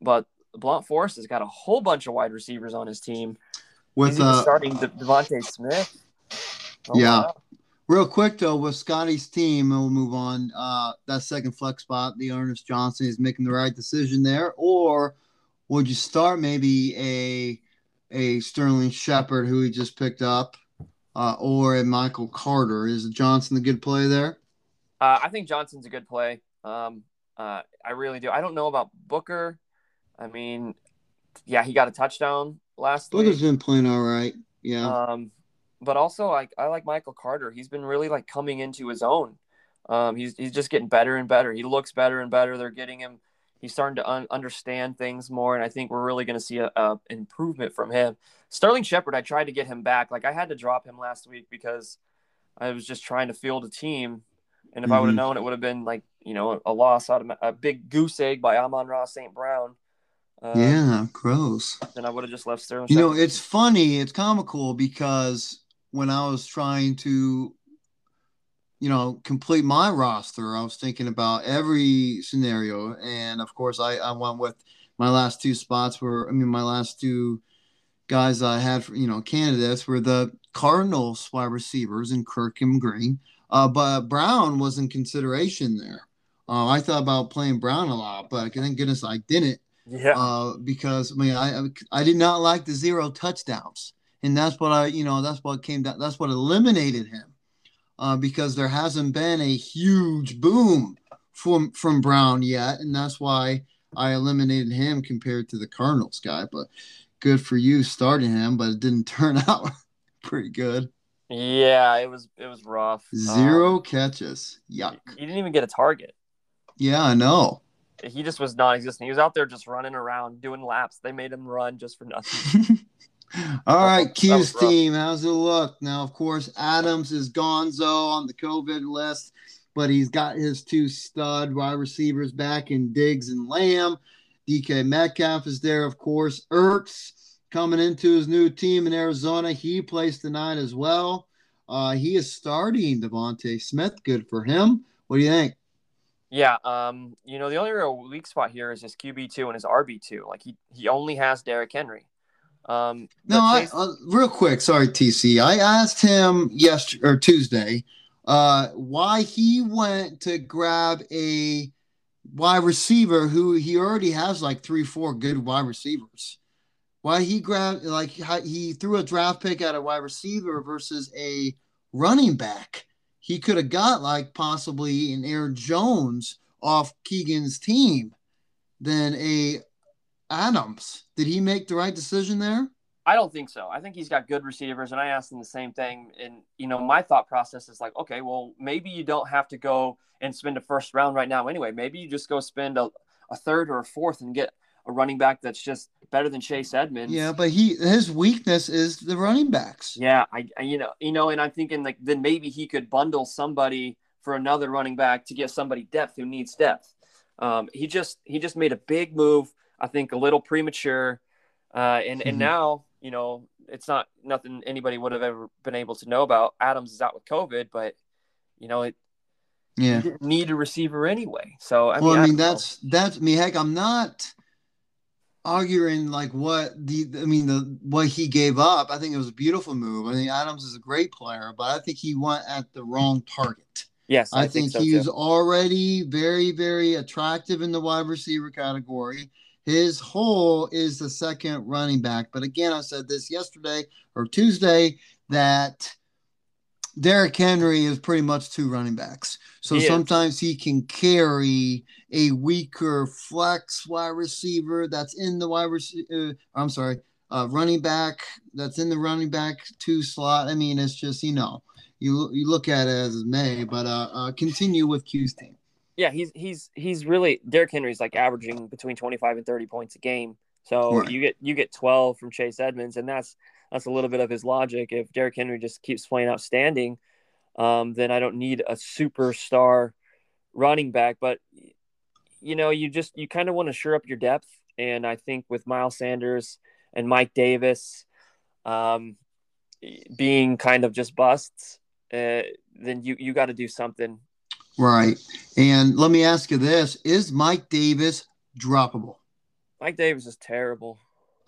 but Blount Force has got a whole bunch of wide receivers on his team. With uh, starting De- DeVonta Smith. Oh, Yeah. wow. Real quick though, with Scotty's team, and we'll move on. Uh, that second flex spot, D'Ernest Johnson is making the right decision there, or would you start maybe a a Sterling Shepard who he just picked up, uh, or a Michael Carter? Is Johnson a good play there? Uh, I think Johnson's a good play. Um, uh, I really do. I don't know about Booker. I mean, yeah, he got a touchdown last Booker's week. Booker's been playing all right. Yeah, Um, but also, like, I like Michael Carter. He's been really like coming into his own. Um, he's he's just getting better and better. He looks better and better. They're getting him. He's starting to un- understand things more, and I think we're really going to see a, a improvement from him. Sterling Shepard, I tried to get him back. Like I had to drop him last week because I was just trying to field a team, and if I would have known, it would have been like you know a loss out of a big goose egg by Amon Ross St. Brown. Uh, yeah, gross. Then I would have just left Sterling. You know, it's funny, it's comical because when I was trying to, you know, complete my roster, I was thinking about every scenario. And of course, I, I went with my last two spots were, I mean, my last two guys I had, for, you know, candidates were the Cardinals wide receivers and Kirk and Green. Uh, but Brown was in consideration there. Uh, I thought about playing Brown a lot, but thank goodness I didn't yeah. uh, because I mean I I did not like the zero touchdowns, and that's what I you know that's what came down that's what eliminated him, uh, because there hasn't been a huge boom from from Brown yet, and that's why I eliminated him compared to the Cardinals guy. But good for you starting him, but it didn't turn out pretty good. Yeah, it was it was rough. Zero Um, catches, yuck. he didn't even get a target. Yeah, I know. He just was non-existent. He was out there just running around doing laps. They made him run just for nothing. All right, Q's team. How's it look? Now, of course, Adams is gonzo on the COVID list, but he's got his two stud wide receivers back in Diggs and Lamb. DK Metcalf is there, of course. Ertz coming into his new team in Arizona. He plays tonight as well. Uh, he is starting DeVonta Smith. Good for him. What do you think? yeah, um, you know the only real weak spot here is his QB two and his RB two. Like he he only has Derrick Henry. Um, No, I, uh, real quick. Sorry, TC. I asked him yesterday or Tuesday uh, why he went to grab a wide receiver who he already has like three, four good wide receivers. Why he grabbed like he threw a draft pick at a wide receiver versus a running back. He could have got like possibly an Aaron Jones off Keegan's team than a Adams. Did he make the right decision there? I don't think so. I think he's got good receivers, and I asked him the same thing. And you know, my thought process is like, okay, well, maybe you don't have to go and spend a first round right now anyway. Maybe you just go spend a, a third or a fourth and get a running back that's just better than Chase Edmonds. Yeah, but he his weakness is the running backs. Yeah, I, I you know you know, and I'm thinking like then maybe he could bundle somebody for another running back to get somebody depth who needs depth. Um, he just he just made a big move. I think a little premature, uh, and mm-hmm. and now you know, it's not nothing anybody would have ever been able to know about. Adams is out with COVID, but you know, it yeah need a receiver anyway. So I mean, well, I mean I that's know. that's I mean, heck, I'm not arguing like what the I mean the what he gave up. I think it was a beautiful move. I think Adams is a great player, but I think he went at the wrong target. Yes, I, I think, think so he's already very very attractive in the wide receiver category. His hole is the second running back. But again, I said this yesterday or Tuesday that Derrick Henry is pretty much two running backs. So sometimes he can carry a weaker flex wide receiver that's in the wide receiver. Uh, I'm sorry, uh, running back that's in the running back two slot. I mean, it's just you know you you look at it as it may, but uh, uh continue with Q's team yeah, he's he's he's really Derrick Henry's like averaging between 25 and 30 points a game. So right. you get you get 12 from Chase Edmonds, and that's that's a little bit of his logic. If Derrick Henry just keeps playing outstanding, um, then I don't need a superstar running back. But you know, you just you kind of want to shore up your depth, and I think with Miles Sanders and Mike Davis um, being kind of just busts, uh, then you you got to do something Right. And let me ask you this Is Mike Davis droppable? Mike Davis is terrible.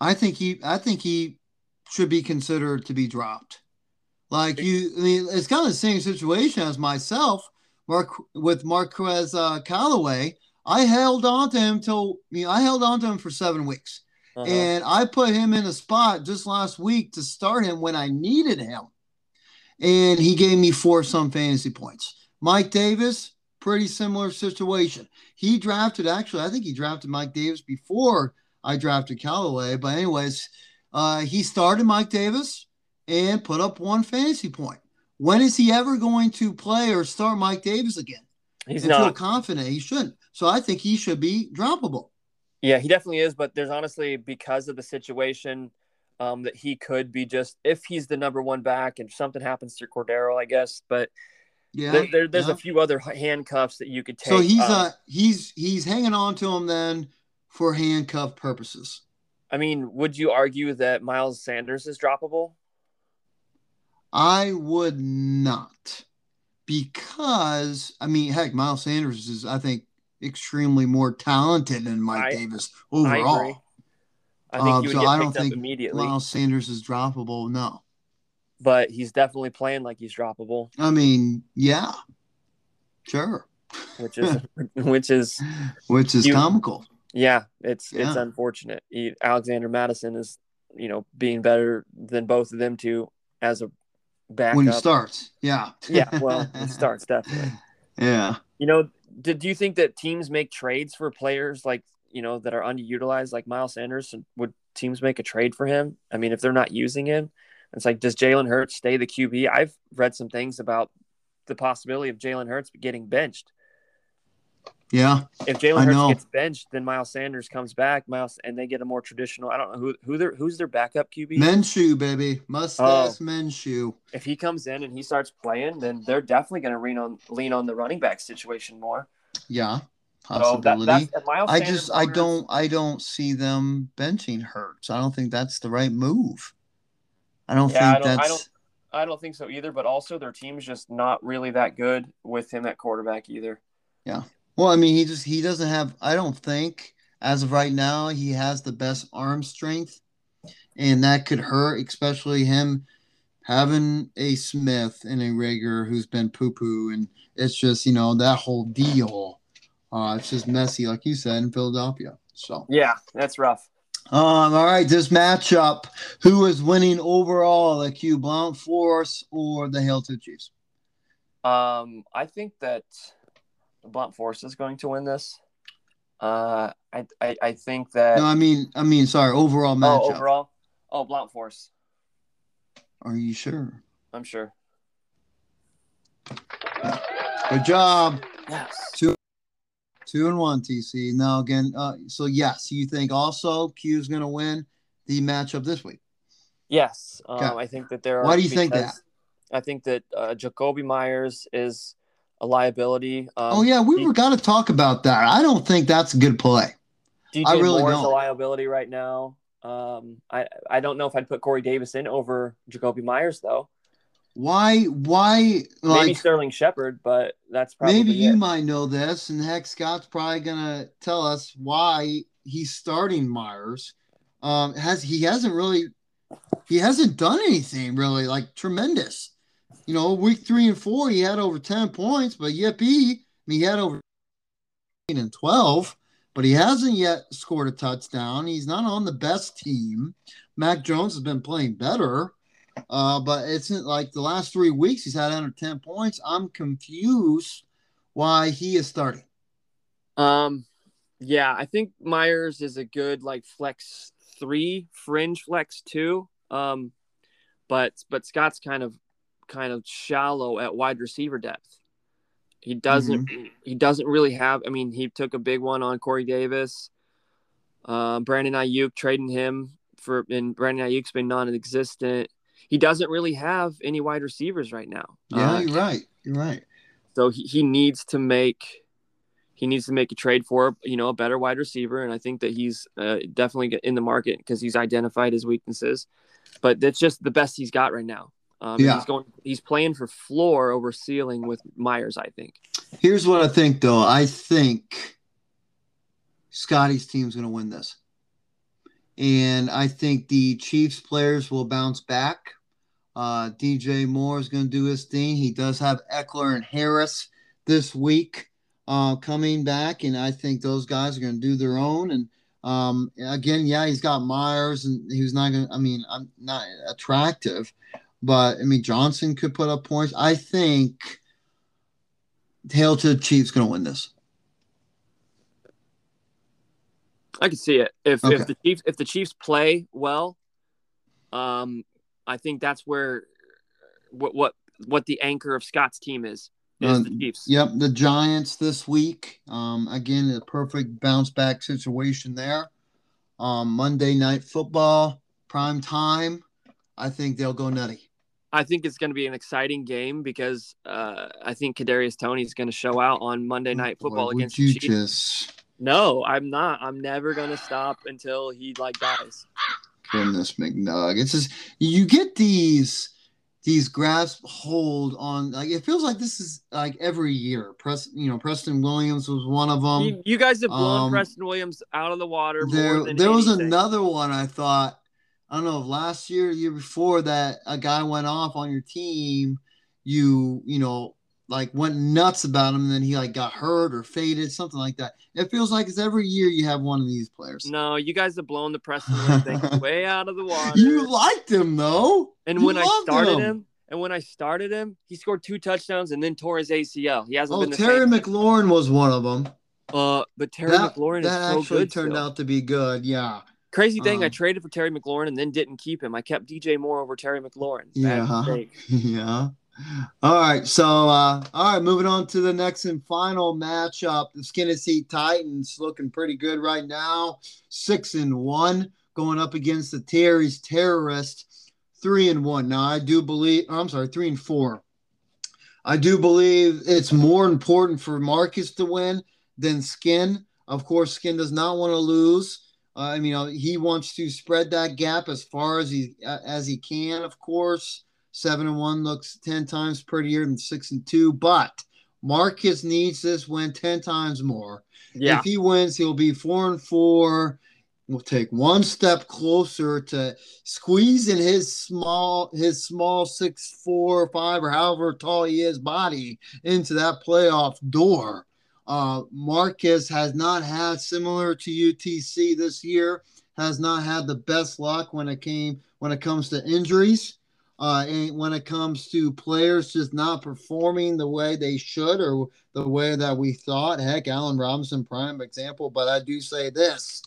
I think he I think he should be considered to be dropped. Like you I mean it's kind of the same situation as myself, Mark with Marquez uh, Callaway. I held on to him till you know, I held on to him for seven weeks. Uh-huh. And I put him in a spot just last week to start him when I needed him. And he gave me four some fantasy points. Mike Davis, pretty similar situation. He drafted, actually, I think he drafted Mike Davis before I drafted Callaway. But, anyways, uh, he started Mike Davis and put up one fantasy point. When is he ever going to play or start Mike Davis again? He's and not feel confident. He shouldn't. So I think he should be droppable. Yeah, he definitely is. But there's honestly because of the situation um, that he could be just if he's the number one back and something happens to Cordero, I guess. But yeah, there, there, there's yeah. a few other handcuffs that you could take. So he's um, uh he's he's hanging on to him then for handcuff purposes. I mean, would you argue that Miles Sanders is droppable? I would not, because I mean, heck, Miles Sanders is I think extremely more talented than Mike I, Davis overall. I, agree. I think you would so get I don't think immediately. Miles Sanders is droppable. No but he's definitely playing like he's droppable. I mean, yeah, sure. Which is which is which is you, comical. Yeah, it's yeah. it's unfortunate. He, Alexander Mattison is you know being better than both of them two as a backup. When he starts, yeah, yeah. Well, he starts definitely. Yeah. You know, do, do you think that teams make trades for players like you know that are underutilized, like Miles Sanders? Would teams make a trade for him? I mean, if they're not using him, it's like, does Jalen Hurts stay the QB? I've read some things about the possibility of Jalen Hurts getting benched. Yeah. If Jalen Hurts gets benched, then Miles Sanders comes back, Miles, and they get a more traditional. I don't know who who their who's their backup QB. Minshew, baby, mustache oh. Minshew. If he comes in and he starts playing, then they're definitely going to lean on lean on the running back situation more. Yeah, possibility. So that, I just I don't I don't see them benching Hurts. I don't think that's the right move. I don't yeah, think I don't, that's. I don't, I don't think so either. But also, their team's just not really that good with him at quarterback either. Yeah. Well, I mean, he just he doesn't have. I don't think as of right now he has the best arm strength, and that could hurt, especially him having a Smith and a Reagor who's been poo poo, and it's just you know that whole deal. Uh, it's just messy, like you said in Philadelphia. So yeah, that's rough. Um, all right, this matchup, who is winning overall, the Q Blount Force or the the Chiefs? Um, I think that the Blount Force is going to win this. Uh, I, I, I think that. No, I mean, I mean, sorry, overall matchup. Oh, overall. Oh, Blount Force. Are you sure? I'm sure. Good job. Yes. Two, two and one, TC. Now again, uh, so yes, you think also Q is going to win the matchup this week? Yes. Um, I think that there. Are, Why do you think that? I think that uh, Jakobi Meyers is a liability. Um, oh yeah, we were going to talk about that. I don't think that's a good play. DJ I really Moore is a don't. liability right now. Um, I I don't know if I'd put Corey Davis in over Jakobi Meyers though. Why? Why? Like Maybe Sterling Shepard, but that's probably Maybe you it. might know this, and heck, Scott's probably gonna tell us why he's starting Meyers. Um, has he hasn't really, he hasn't done anything really like tremendous. You know, week three and four, he had over ten points, but yippee, I mean, he had over and twelve, but he hasn't yet scored a touchdown. He's not on the best team. Mac Jones has been playing better. Uh, but it's like the last three weeks he's had under 10 points. I'm confused why he is starting. Um, yeah, I think Meyers is a good like flex three, fringe flex two. Um, but but Scott's kind of kind of shallow at wide receiver depth. He doesn't he doesn't really have. I mean, he took a big one on Corey Davis. Um, Brandon Aiyuk trading him for, and Brandon Aiyuk's been non-existent. He doesn't really have any wide receivers right now. Yeah, Uh, you're right. You're right. so he, he needs to make he needs to make a trade for you know a better wide receiver, and I think that he's uh, definitely in the market because he's identified his weaknesses. But that's just the best he's got right now. Um, Yeah. he's going. He's playing for floor over ceiling with Meyers. I think. Here's what I think, though. I think Scotty's team's going to win this. And I think the Chiefs players will bounce back. Uh, DJ Moore is going to do his thing. He does have Ekeler and Harris this week uh, coming back, and I think those guys are going to do their own. And um, again, yeah, he's got Meyers, and he was not going to, I mean, I'm not attractive, but I mean, Johnson could put up points. I think Hail to the Chiefs going to win this. I can see it if Okay. if the Chiefs if the Chiefs play well. Um, I think that's where what what what the anchor of Scott's team is is Uh, the Chiefs. Yep, the Giants this week. Um, again, a perfect bounce back situation there. Um, Monday night football, prime time. I think they'll go nutty. I think it's going to be an exciting game because uh, I think Kadarius Toney is going to show out on Monday Night Football Boy, against the Chiefs. just No, I'm not. I'm never going to stop until he like dies. goodness McNug. It's just you get these these grasp hold on like it feels like this is like every year. Press you know, Preston Williams was one of them. you, you guys have blown um, Preston Williams out of the water there more than there was another one I thought I don't know if last year, year before that a guy went off on your team, you you know like went nuts about him, and then he like got hurt or faded, something like that. It feels like it's every year you have one of these players. No, you guys have blown the Preston thing way out of the water. You liked him though, and you when I started him. him. and when I started him, he scored two touchdowns and then tore his ACL. He hasn't Oh, been the Terry same. McLaurin was one of them. uh, but Terry that McLaurin that is so actually good. turned still. out to be good. Yeah, Crazy thing, I Um, traded for Terry McLaurin and then didn't keep him. I kept DJ Moore over Terry McLaurin. Bad Yeah. mistake. yeah. All right. So, uh, all right, moving on to the next and final matchup. The Seat Titans looking pretty good right now. Six and one going up against the Terry's Terrorist. Three and one. Now, I do believe, I'm sorry, three and four. I do believe it's more important for Marcus to win than Skin. Of course, Skin does not want to lose. Uh, I mean, uh, he wants to spread that gap as far as he uh, as he can. Of course, seven and one looks ten times prettier than six and two. But Marcus needs this win ten times more. Yeah. If he wins, he'll be four and four. We'll take one step closer to squeezing his small his small six four five or however tall he is body into that playoff door. Uh, Marcus has not had similar to UTC this year. Has not had the best luck when it came when it comes to injuries. Uh, and when it comes to players just not performing the way they should or the way that we thought. Heck, Allen Robinson, prime example. But I do say this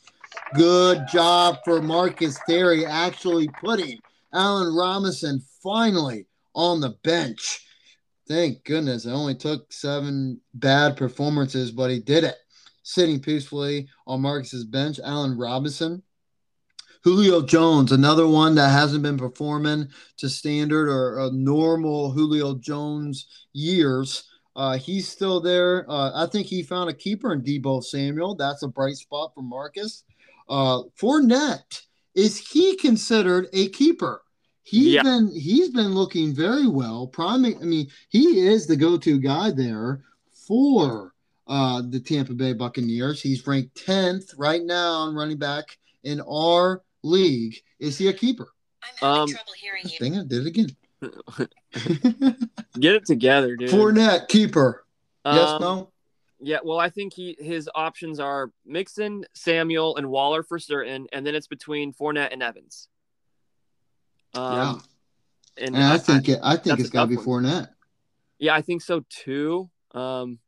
good job for Marcus Terry actually putting Allen Robinson finally on the bench. Thank goodness. It only took seven bad performances, but he did it. Sitting peacefully on Marcus's bench, Allen Robinson Julio Jones, another one that hasn't been performing to standard or a normal Julio Jones years. Uh, he's still there. Uh, I think he found a keeper in Deebo Samuel. That's a bright spot for Marcus. Uh, Fournette, is he considered a keeper? He's yeah. been he's been looking very well. Prime, I mean, he is the go-to guy there for uh, the Tampa Bay Buccaneers. He's ranked 10th right now on running back in our league, is he a keeper? I'm having um, trouble hearing you. Dang it, did it again. Get it together, dude. Fournette, keeper. Um, yes, no? Yeah, well, I think he his options are Mixon, Samuel, and Waller for certain, and then it's between Fournette and Evans. Um, yeah, and, and I, I, think it, I think it's got to be Fournette. Yeah, I think so too. Um,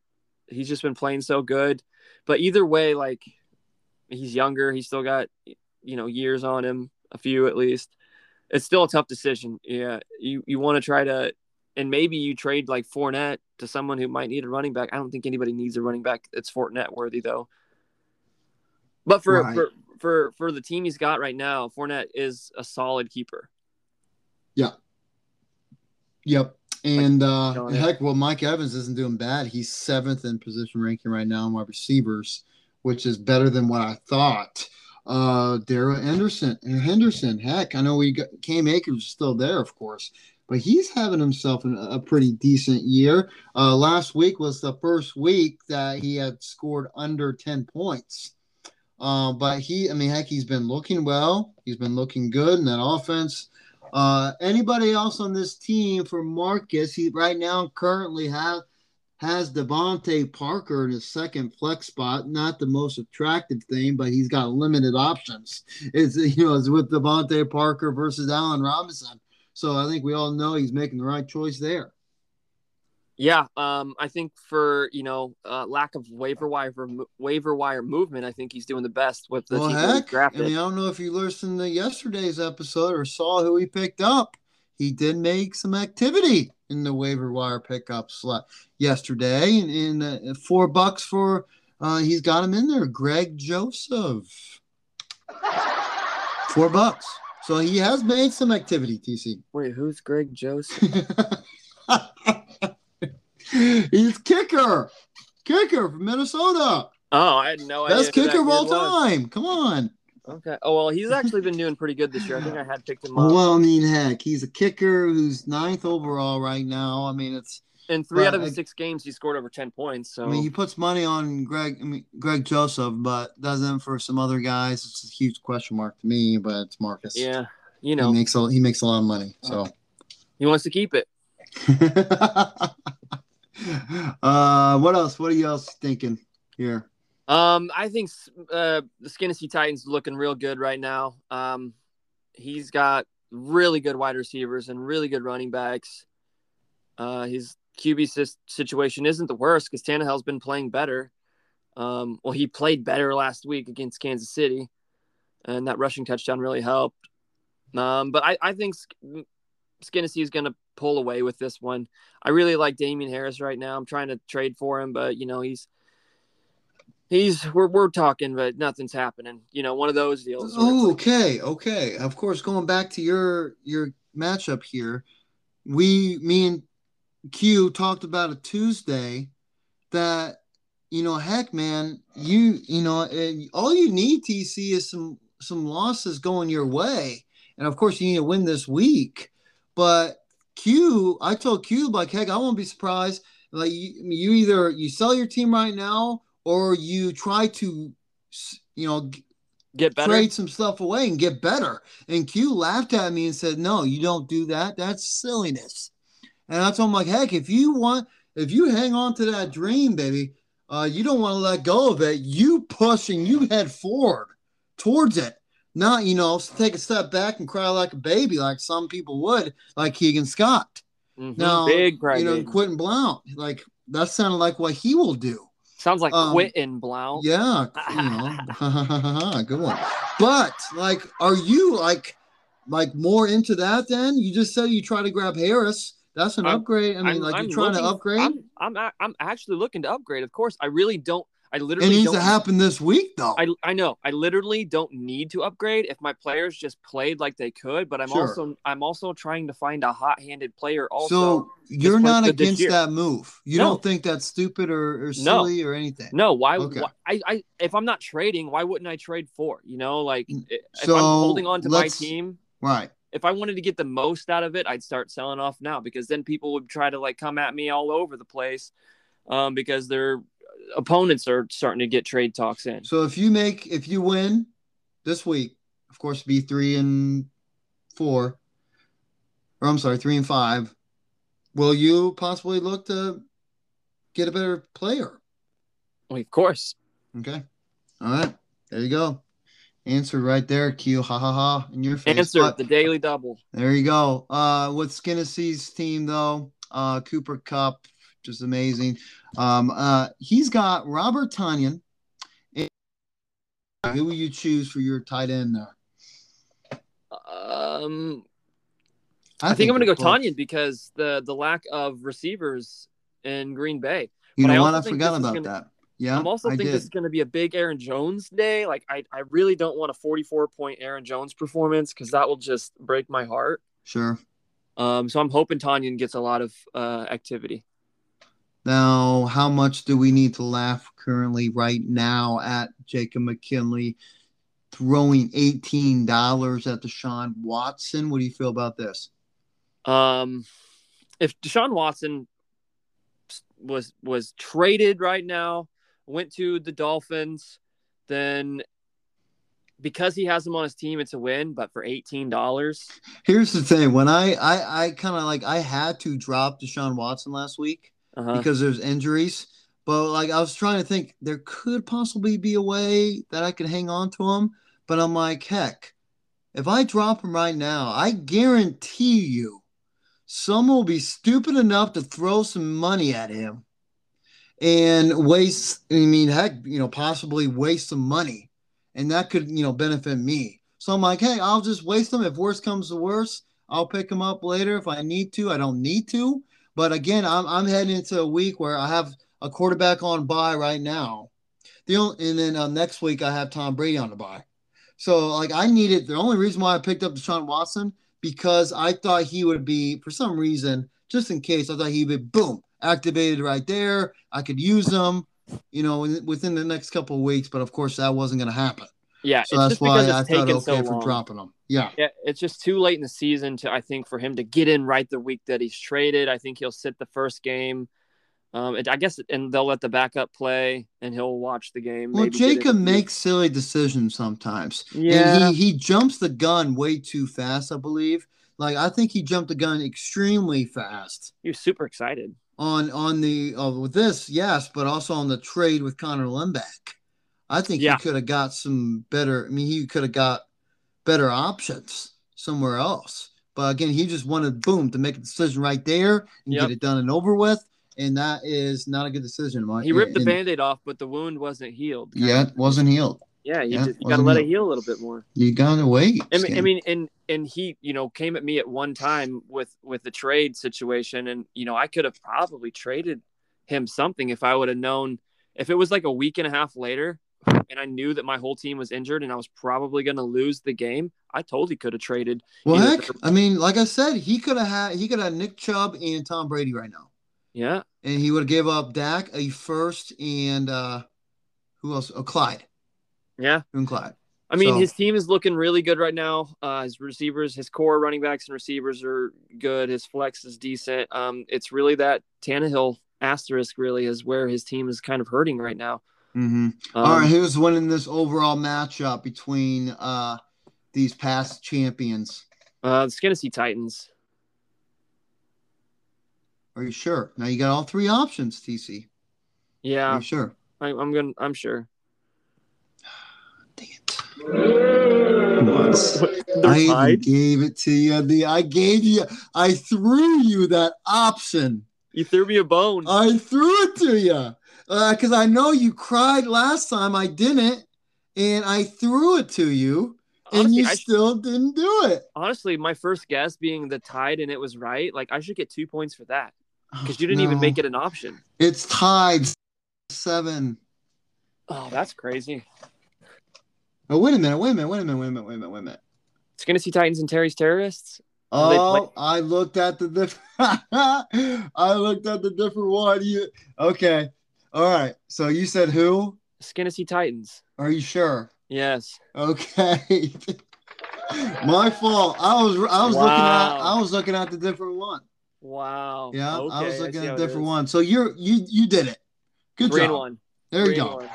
he's just been playing so good, but either way, like he's younger, he's still got you know years on him, a few at least. It's still a tough decision. Yeah, you you want to try to, and maybe you trade like Fournette to someone who might need a running back. I don't think anybody needs a running back that's Fournette worthy though. But for, right. for for for the team he's got right now, Fournette is a solid keeper. Yeah. Yep. And uh, heck, well, Mike Evans isn't doing bad. He's seventh in position ranking right now in wide receivers, which is better than what I thought uh, Darrell Anderson Henderson. Heck, I know we got Cam Akers is still there, of course, but he's having himself an, a pretty decent year. Uh, last week was the first week that he had scored under 10 points. Uh, but he, I mean, heck, he's been looking well. He's been looking good in that offense. Uh, anybody else on this team for Marcus? He right now currently have has DeVante Parker in his second flex spot. Not the most attractive thing, but he's got limited options. It's you know it's with DeVante Parker versus Allen Robinson. So I think we all know he's making the right choice there. Yeah, um, I think for you know uh, lack of waiver wire waiver wire movement, I think he's doing the best with the well, team heck, drafted. I mean, I don't know if you listened to yesterday's episode or saw who he picked up. He did make some activity in the waiver wire pickup slot yesterday, and, and uh, four bucks for uh, he's got him in there. Greg Joseph, four bucks. So he has made some activity. TC. Wait, who's Greg Joseph? he's kicker, kicker from Minnesota. Oh, I had no idea. Best kicker of all time. Come on. Okay. Oh well, he's actually been doing pretty good this year. I think I had picked him up. Well, I mean, heck, he's a kicker who's ninth overall right now. I mean, it's in three out of his six games he scored over ten points. So I mean, he puts money on Greg. I mean, Greg Joseph, but doesn't for some other guys. It's a huge question mark to me. But it's Marcus. Yeah, you know, he makes a he makes a lot of money. So he wants to keep it. uh, what else? What are you else thinking here? Um, I think uh, the Skinny Titans looking real good right now. Um, he's got really good wide receivers and really good running backs. Uh, his QB situation isn't the worst because Tannehill's been playing better. Um, well, he played better last week against Kansas City, and that rushing touchdown really helped. Um, but I, I think Skinnessy is going to pull away with this one. I really like Damien Harris right now. I'm trying to trade for him, but you know he's he's we're we're talking, but nothing's happening. You know, one of those deals. Oh, okay, okay. Of course, going back to your your matchup here, we me and Q talked about a Tuesday that you know, heck, man, you you know, eh, all you need TC is some some losses going your way, and of course, you need to win this week. But Q, I told Q like, heck, I won't be surprised. Like you, you either you sell your team right now or you try to, you know, Get better. trade some stuff away and get better. And Q laughed at me and said, "No, you don't do that. That's silliness." And I told him like, "Heck, if you want, if you hang on to that dream, baby, uh, you don't want to let go of it. You push and you head forward towards it. Not you know take a step back and cry like a baby, like some people would, like Keegan Scott. Mhm. Now, big cry. you know, Quentin Blount, like that sounded like what he will do. Sounds like um, quitting Blount. Yeah, you know, good one. But like, are you like, like more into that? Then you just said you try to grab Harris. That's an I'm- upgrade. I mean, I'm- like I'm you're trying to upgrade. I'm, I'm I'm actually looking to upgrade. Of course, I really don't. I it needs to happen this week, though. I, I know I literally don't need to upgrade if my players just played like they could, but I'm Sure. also I'm also trying to find a hot-handed player also. so you're not against that move. You No. don't think that's stupid or, or No. silly or anything. no, why, Okay. why I, I if I'm not trading, why wouldn't I trade for? You know, like Mm, if so I'm holding on to my team, Right. if I wanted to get the most out of it, I'd start selling off now because then people would try to like come at me all over the place um, because their opponents are starting to get trade talks in. So if you make if you win this week, of course, be three and four, or I'm sorry, three and five. Will you possibly look to get a better player? Well, of course. Okay. All right. There you go. Answer right there, Q. Ha ha ha. In your face. Answer But the daily double. there you go. Uh, with Skinnessy's team though, uh, Cooper Kupp, just amazing. Um, uh, he's got Robert Tonyan. Who will you choose for your tight end there? Um, I, think, I'm going to go they're Tonyan because the the lack of receivers in Green Bay. You but I know what? I forgot about gonna- that. Yeah, I'm also I think did. this is going to be a big Aaron Jones day. Like I, I really don't want a 44 point Aaron Jones performance because that will just break my heart. Sure. Um, so I'm hoping Tonyan gets a lot of uh, activity. Now, how much do we need to laugh currently right now at Jacob McKinley throwing eighteen dollars at Deshaun Watson? What do you feel about this? Um, if Deshaun Watson was was traded right now, went to the Dolphins, then because he has him on his team, it's a win. But for eighteen dollars, Here's the thing: when I I, I kind of like I had to drop Deshaun Watson last week uh-huh. because there's injuries, but like I was trying to think there could possibly be a way that I could hang on to him, but I'm like, heck, if I drop him right now, I guarantee you, someone will be stupid enough to throw some money at him and waste. I mean, heck, you know, possibly waste some money, and that could you know benefit me. So I'm like, hey, I'll just waste them. If worst comes to worst, I'll pick them up later if I need to. I don't need to. But again, I'm I'm heading into a week where I have a quarterback on bye right now. The only, and then uh, next week I have Tom Brady on the bye. So like I needed the only reason why I picked up Deshaun Watson because I thought he would be for some reason just in case I thought he'd be boom activated right there. I could use him, you know, within the next couple of weeks. But of course that wasn't going to happen. Yeah, So it's that's just why because I it's thought okay so for long. dropping him. Yeah. Yeah, it's just too late in the season to I think for him to get in right the week that he's traded. I think he'll sit the first game. Um, it, I guess, and they'll let the backup play, and he'll watch the game. Well, Jacob makes silly decisions sometimes. Yeah. And he, he jumps the gun way too fast, I believe. Like I think he jumped the gun extremely fast He was super excited. on on the uh, with this, yes, but also on the trade with Connor Limbeck. I think Yeah. he could have got some better. I mean, he could have got better options somewhere else. But again, he just wanted boom to make a decision right there and Yep. get it done and over with. And that is not a good decision. Mike. He ripped the And- band-aid off, but the wound wasn't healed. Yeah, it wasn't healed. Yeah, you, Yeah, just, you got to let it heal a little bit more. You gotta wait. I mean, I mean, and and he, you know, came at me at one time with with the trade situation, and you know, I could have probably traded him something if I would have known. If it was like a week and a half later, and I knew that my whole team was injured and I was probably going to lose the game, I totally could have traded. Well, heck, for- I mean, like I said, he could have had he could have Nick Chubb and Tom Brady right now, Yeah, and he would have gave up Dak a first and uh who else? Oh, Clyde yeah. and Clyde. I mean, So- his team is looking really good right now. Uh, his receivers, his core running backs and receivers are good. His flex is decent. Um, it's really that Tannehill asterisk really is where his team is kind of hurting right now. Mm-hmm. Um, All right, who's winning this overall matchup between uh these past champions? Uh, the Tennessee Titans. Are you sure? Now you got all three options, TC. Yeah, you sure? I, I'm gonna. I'm sure. Dang it. They're I tied. gave it to you. The I gave you I threw you that option. You threw me a bone. I threw it to you. Uh, because I know you cried last time. I didn't, and I threw it to you, and you I, still didn't do it. honestly, my first guess being the tied and it was right. Like I should get two points for that because Oh, you didn't even make it an option. It's tied seven. Oh, that's crazy. Oh, wait a minute, wait a minute, wait a minute, wait a minute, wait a minute, wait a minute. see Titans and Terry's terrorists. Oh, I looked at the different. I looked at the different one. You okay? All right. So you said who? Tennessee Titans. Are you sure? Yes. Okay. My fault. I was I was looking at I was looking at the different one. Wow. Yeah, Okay, I was looking at a different one. So you're you you did it. Good Three job. and one. There Three you go.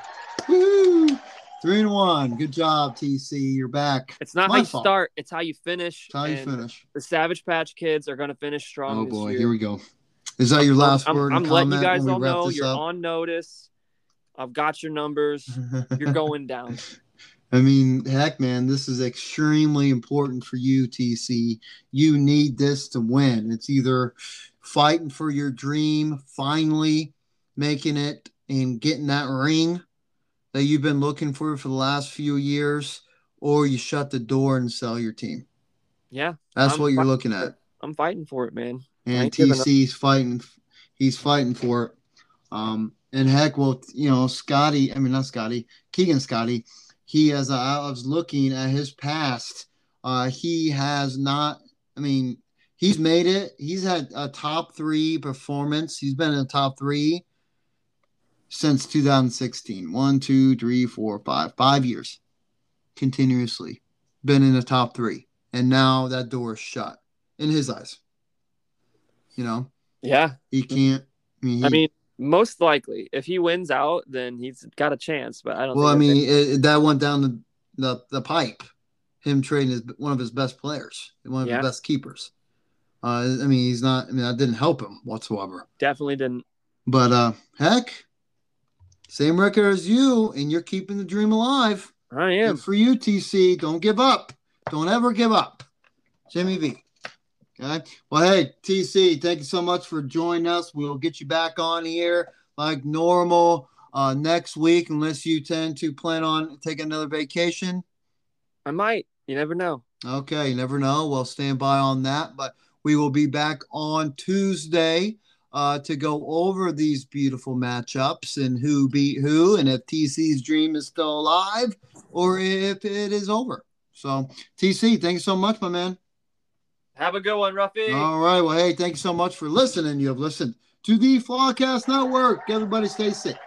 Woo! Three and one. Good job, TC. You're back. It's not My how you fault. start; it's how you finish. That's how you finish. The Savage Patch Kids are going to finish strong. Oh boy, here we go. Is that your last I'm, word? I'm and letting you guys all know you're up? on notice. I've got your numbers. You're going down. I mean, heck, man, this is extremely important for you, TC. You need this to win. It's either fighting for your dream, finally making it and getting that ring that you've been looking for for the last few years, or you shut the door and sell your team. Yeah, That's I'm what you're looking at. I'm fighting for it, man. And ain't giving up. TC's fighting. He's fighting for it. Um, and heck, well, you know, Scotty. I mean, not Scotty. Keegan Scotty. He has. Uh, I was looking at his past. Uh, he has not. I mean, he's made it. He's had a top three performance. He's been in the top three since 2016. One, two, three, four, five. Five years continuously been in the top three, and now that door is shut in his eyes. You know, Yeah, he can't. I mean, he, I mean, most likely, if he wins out, then he's got a chance. But I don't. well, I mean, it, it- that went down the, the the pipe. Him trading his one of his best players, one of Yeah. his best keepers. Uh, I mean, he's not. I mean, that didn't help him whatsoever. definitely didn't. But uh, heck, same record as you, and you're keeping the dream alive. I am. Good for you, TC. Don't give up. Don't ever give up. Jimmy V. Okay. Well, hey, TC, thank you so much for joining us. We'll get you back on here like normal uh, next week, unless you tend to plan on taking another vacation. I might. You never know. Okay, you never know. We'll stand by on that, but we will be back on Tuesday uh, to go over these beautiful matchups and who beat who, and if TC's dream is still alive or if it is over. So, TC, thank you so much, my man. Have a good one, Ruffy. All right. Well, hey, thank you so much for listening. You have listened to the Flawcast Network. Everybody stay safe.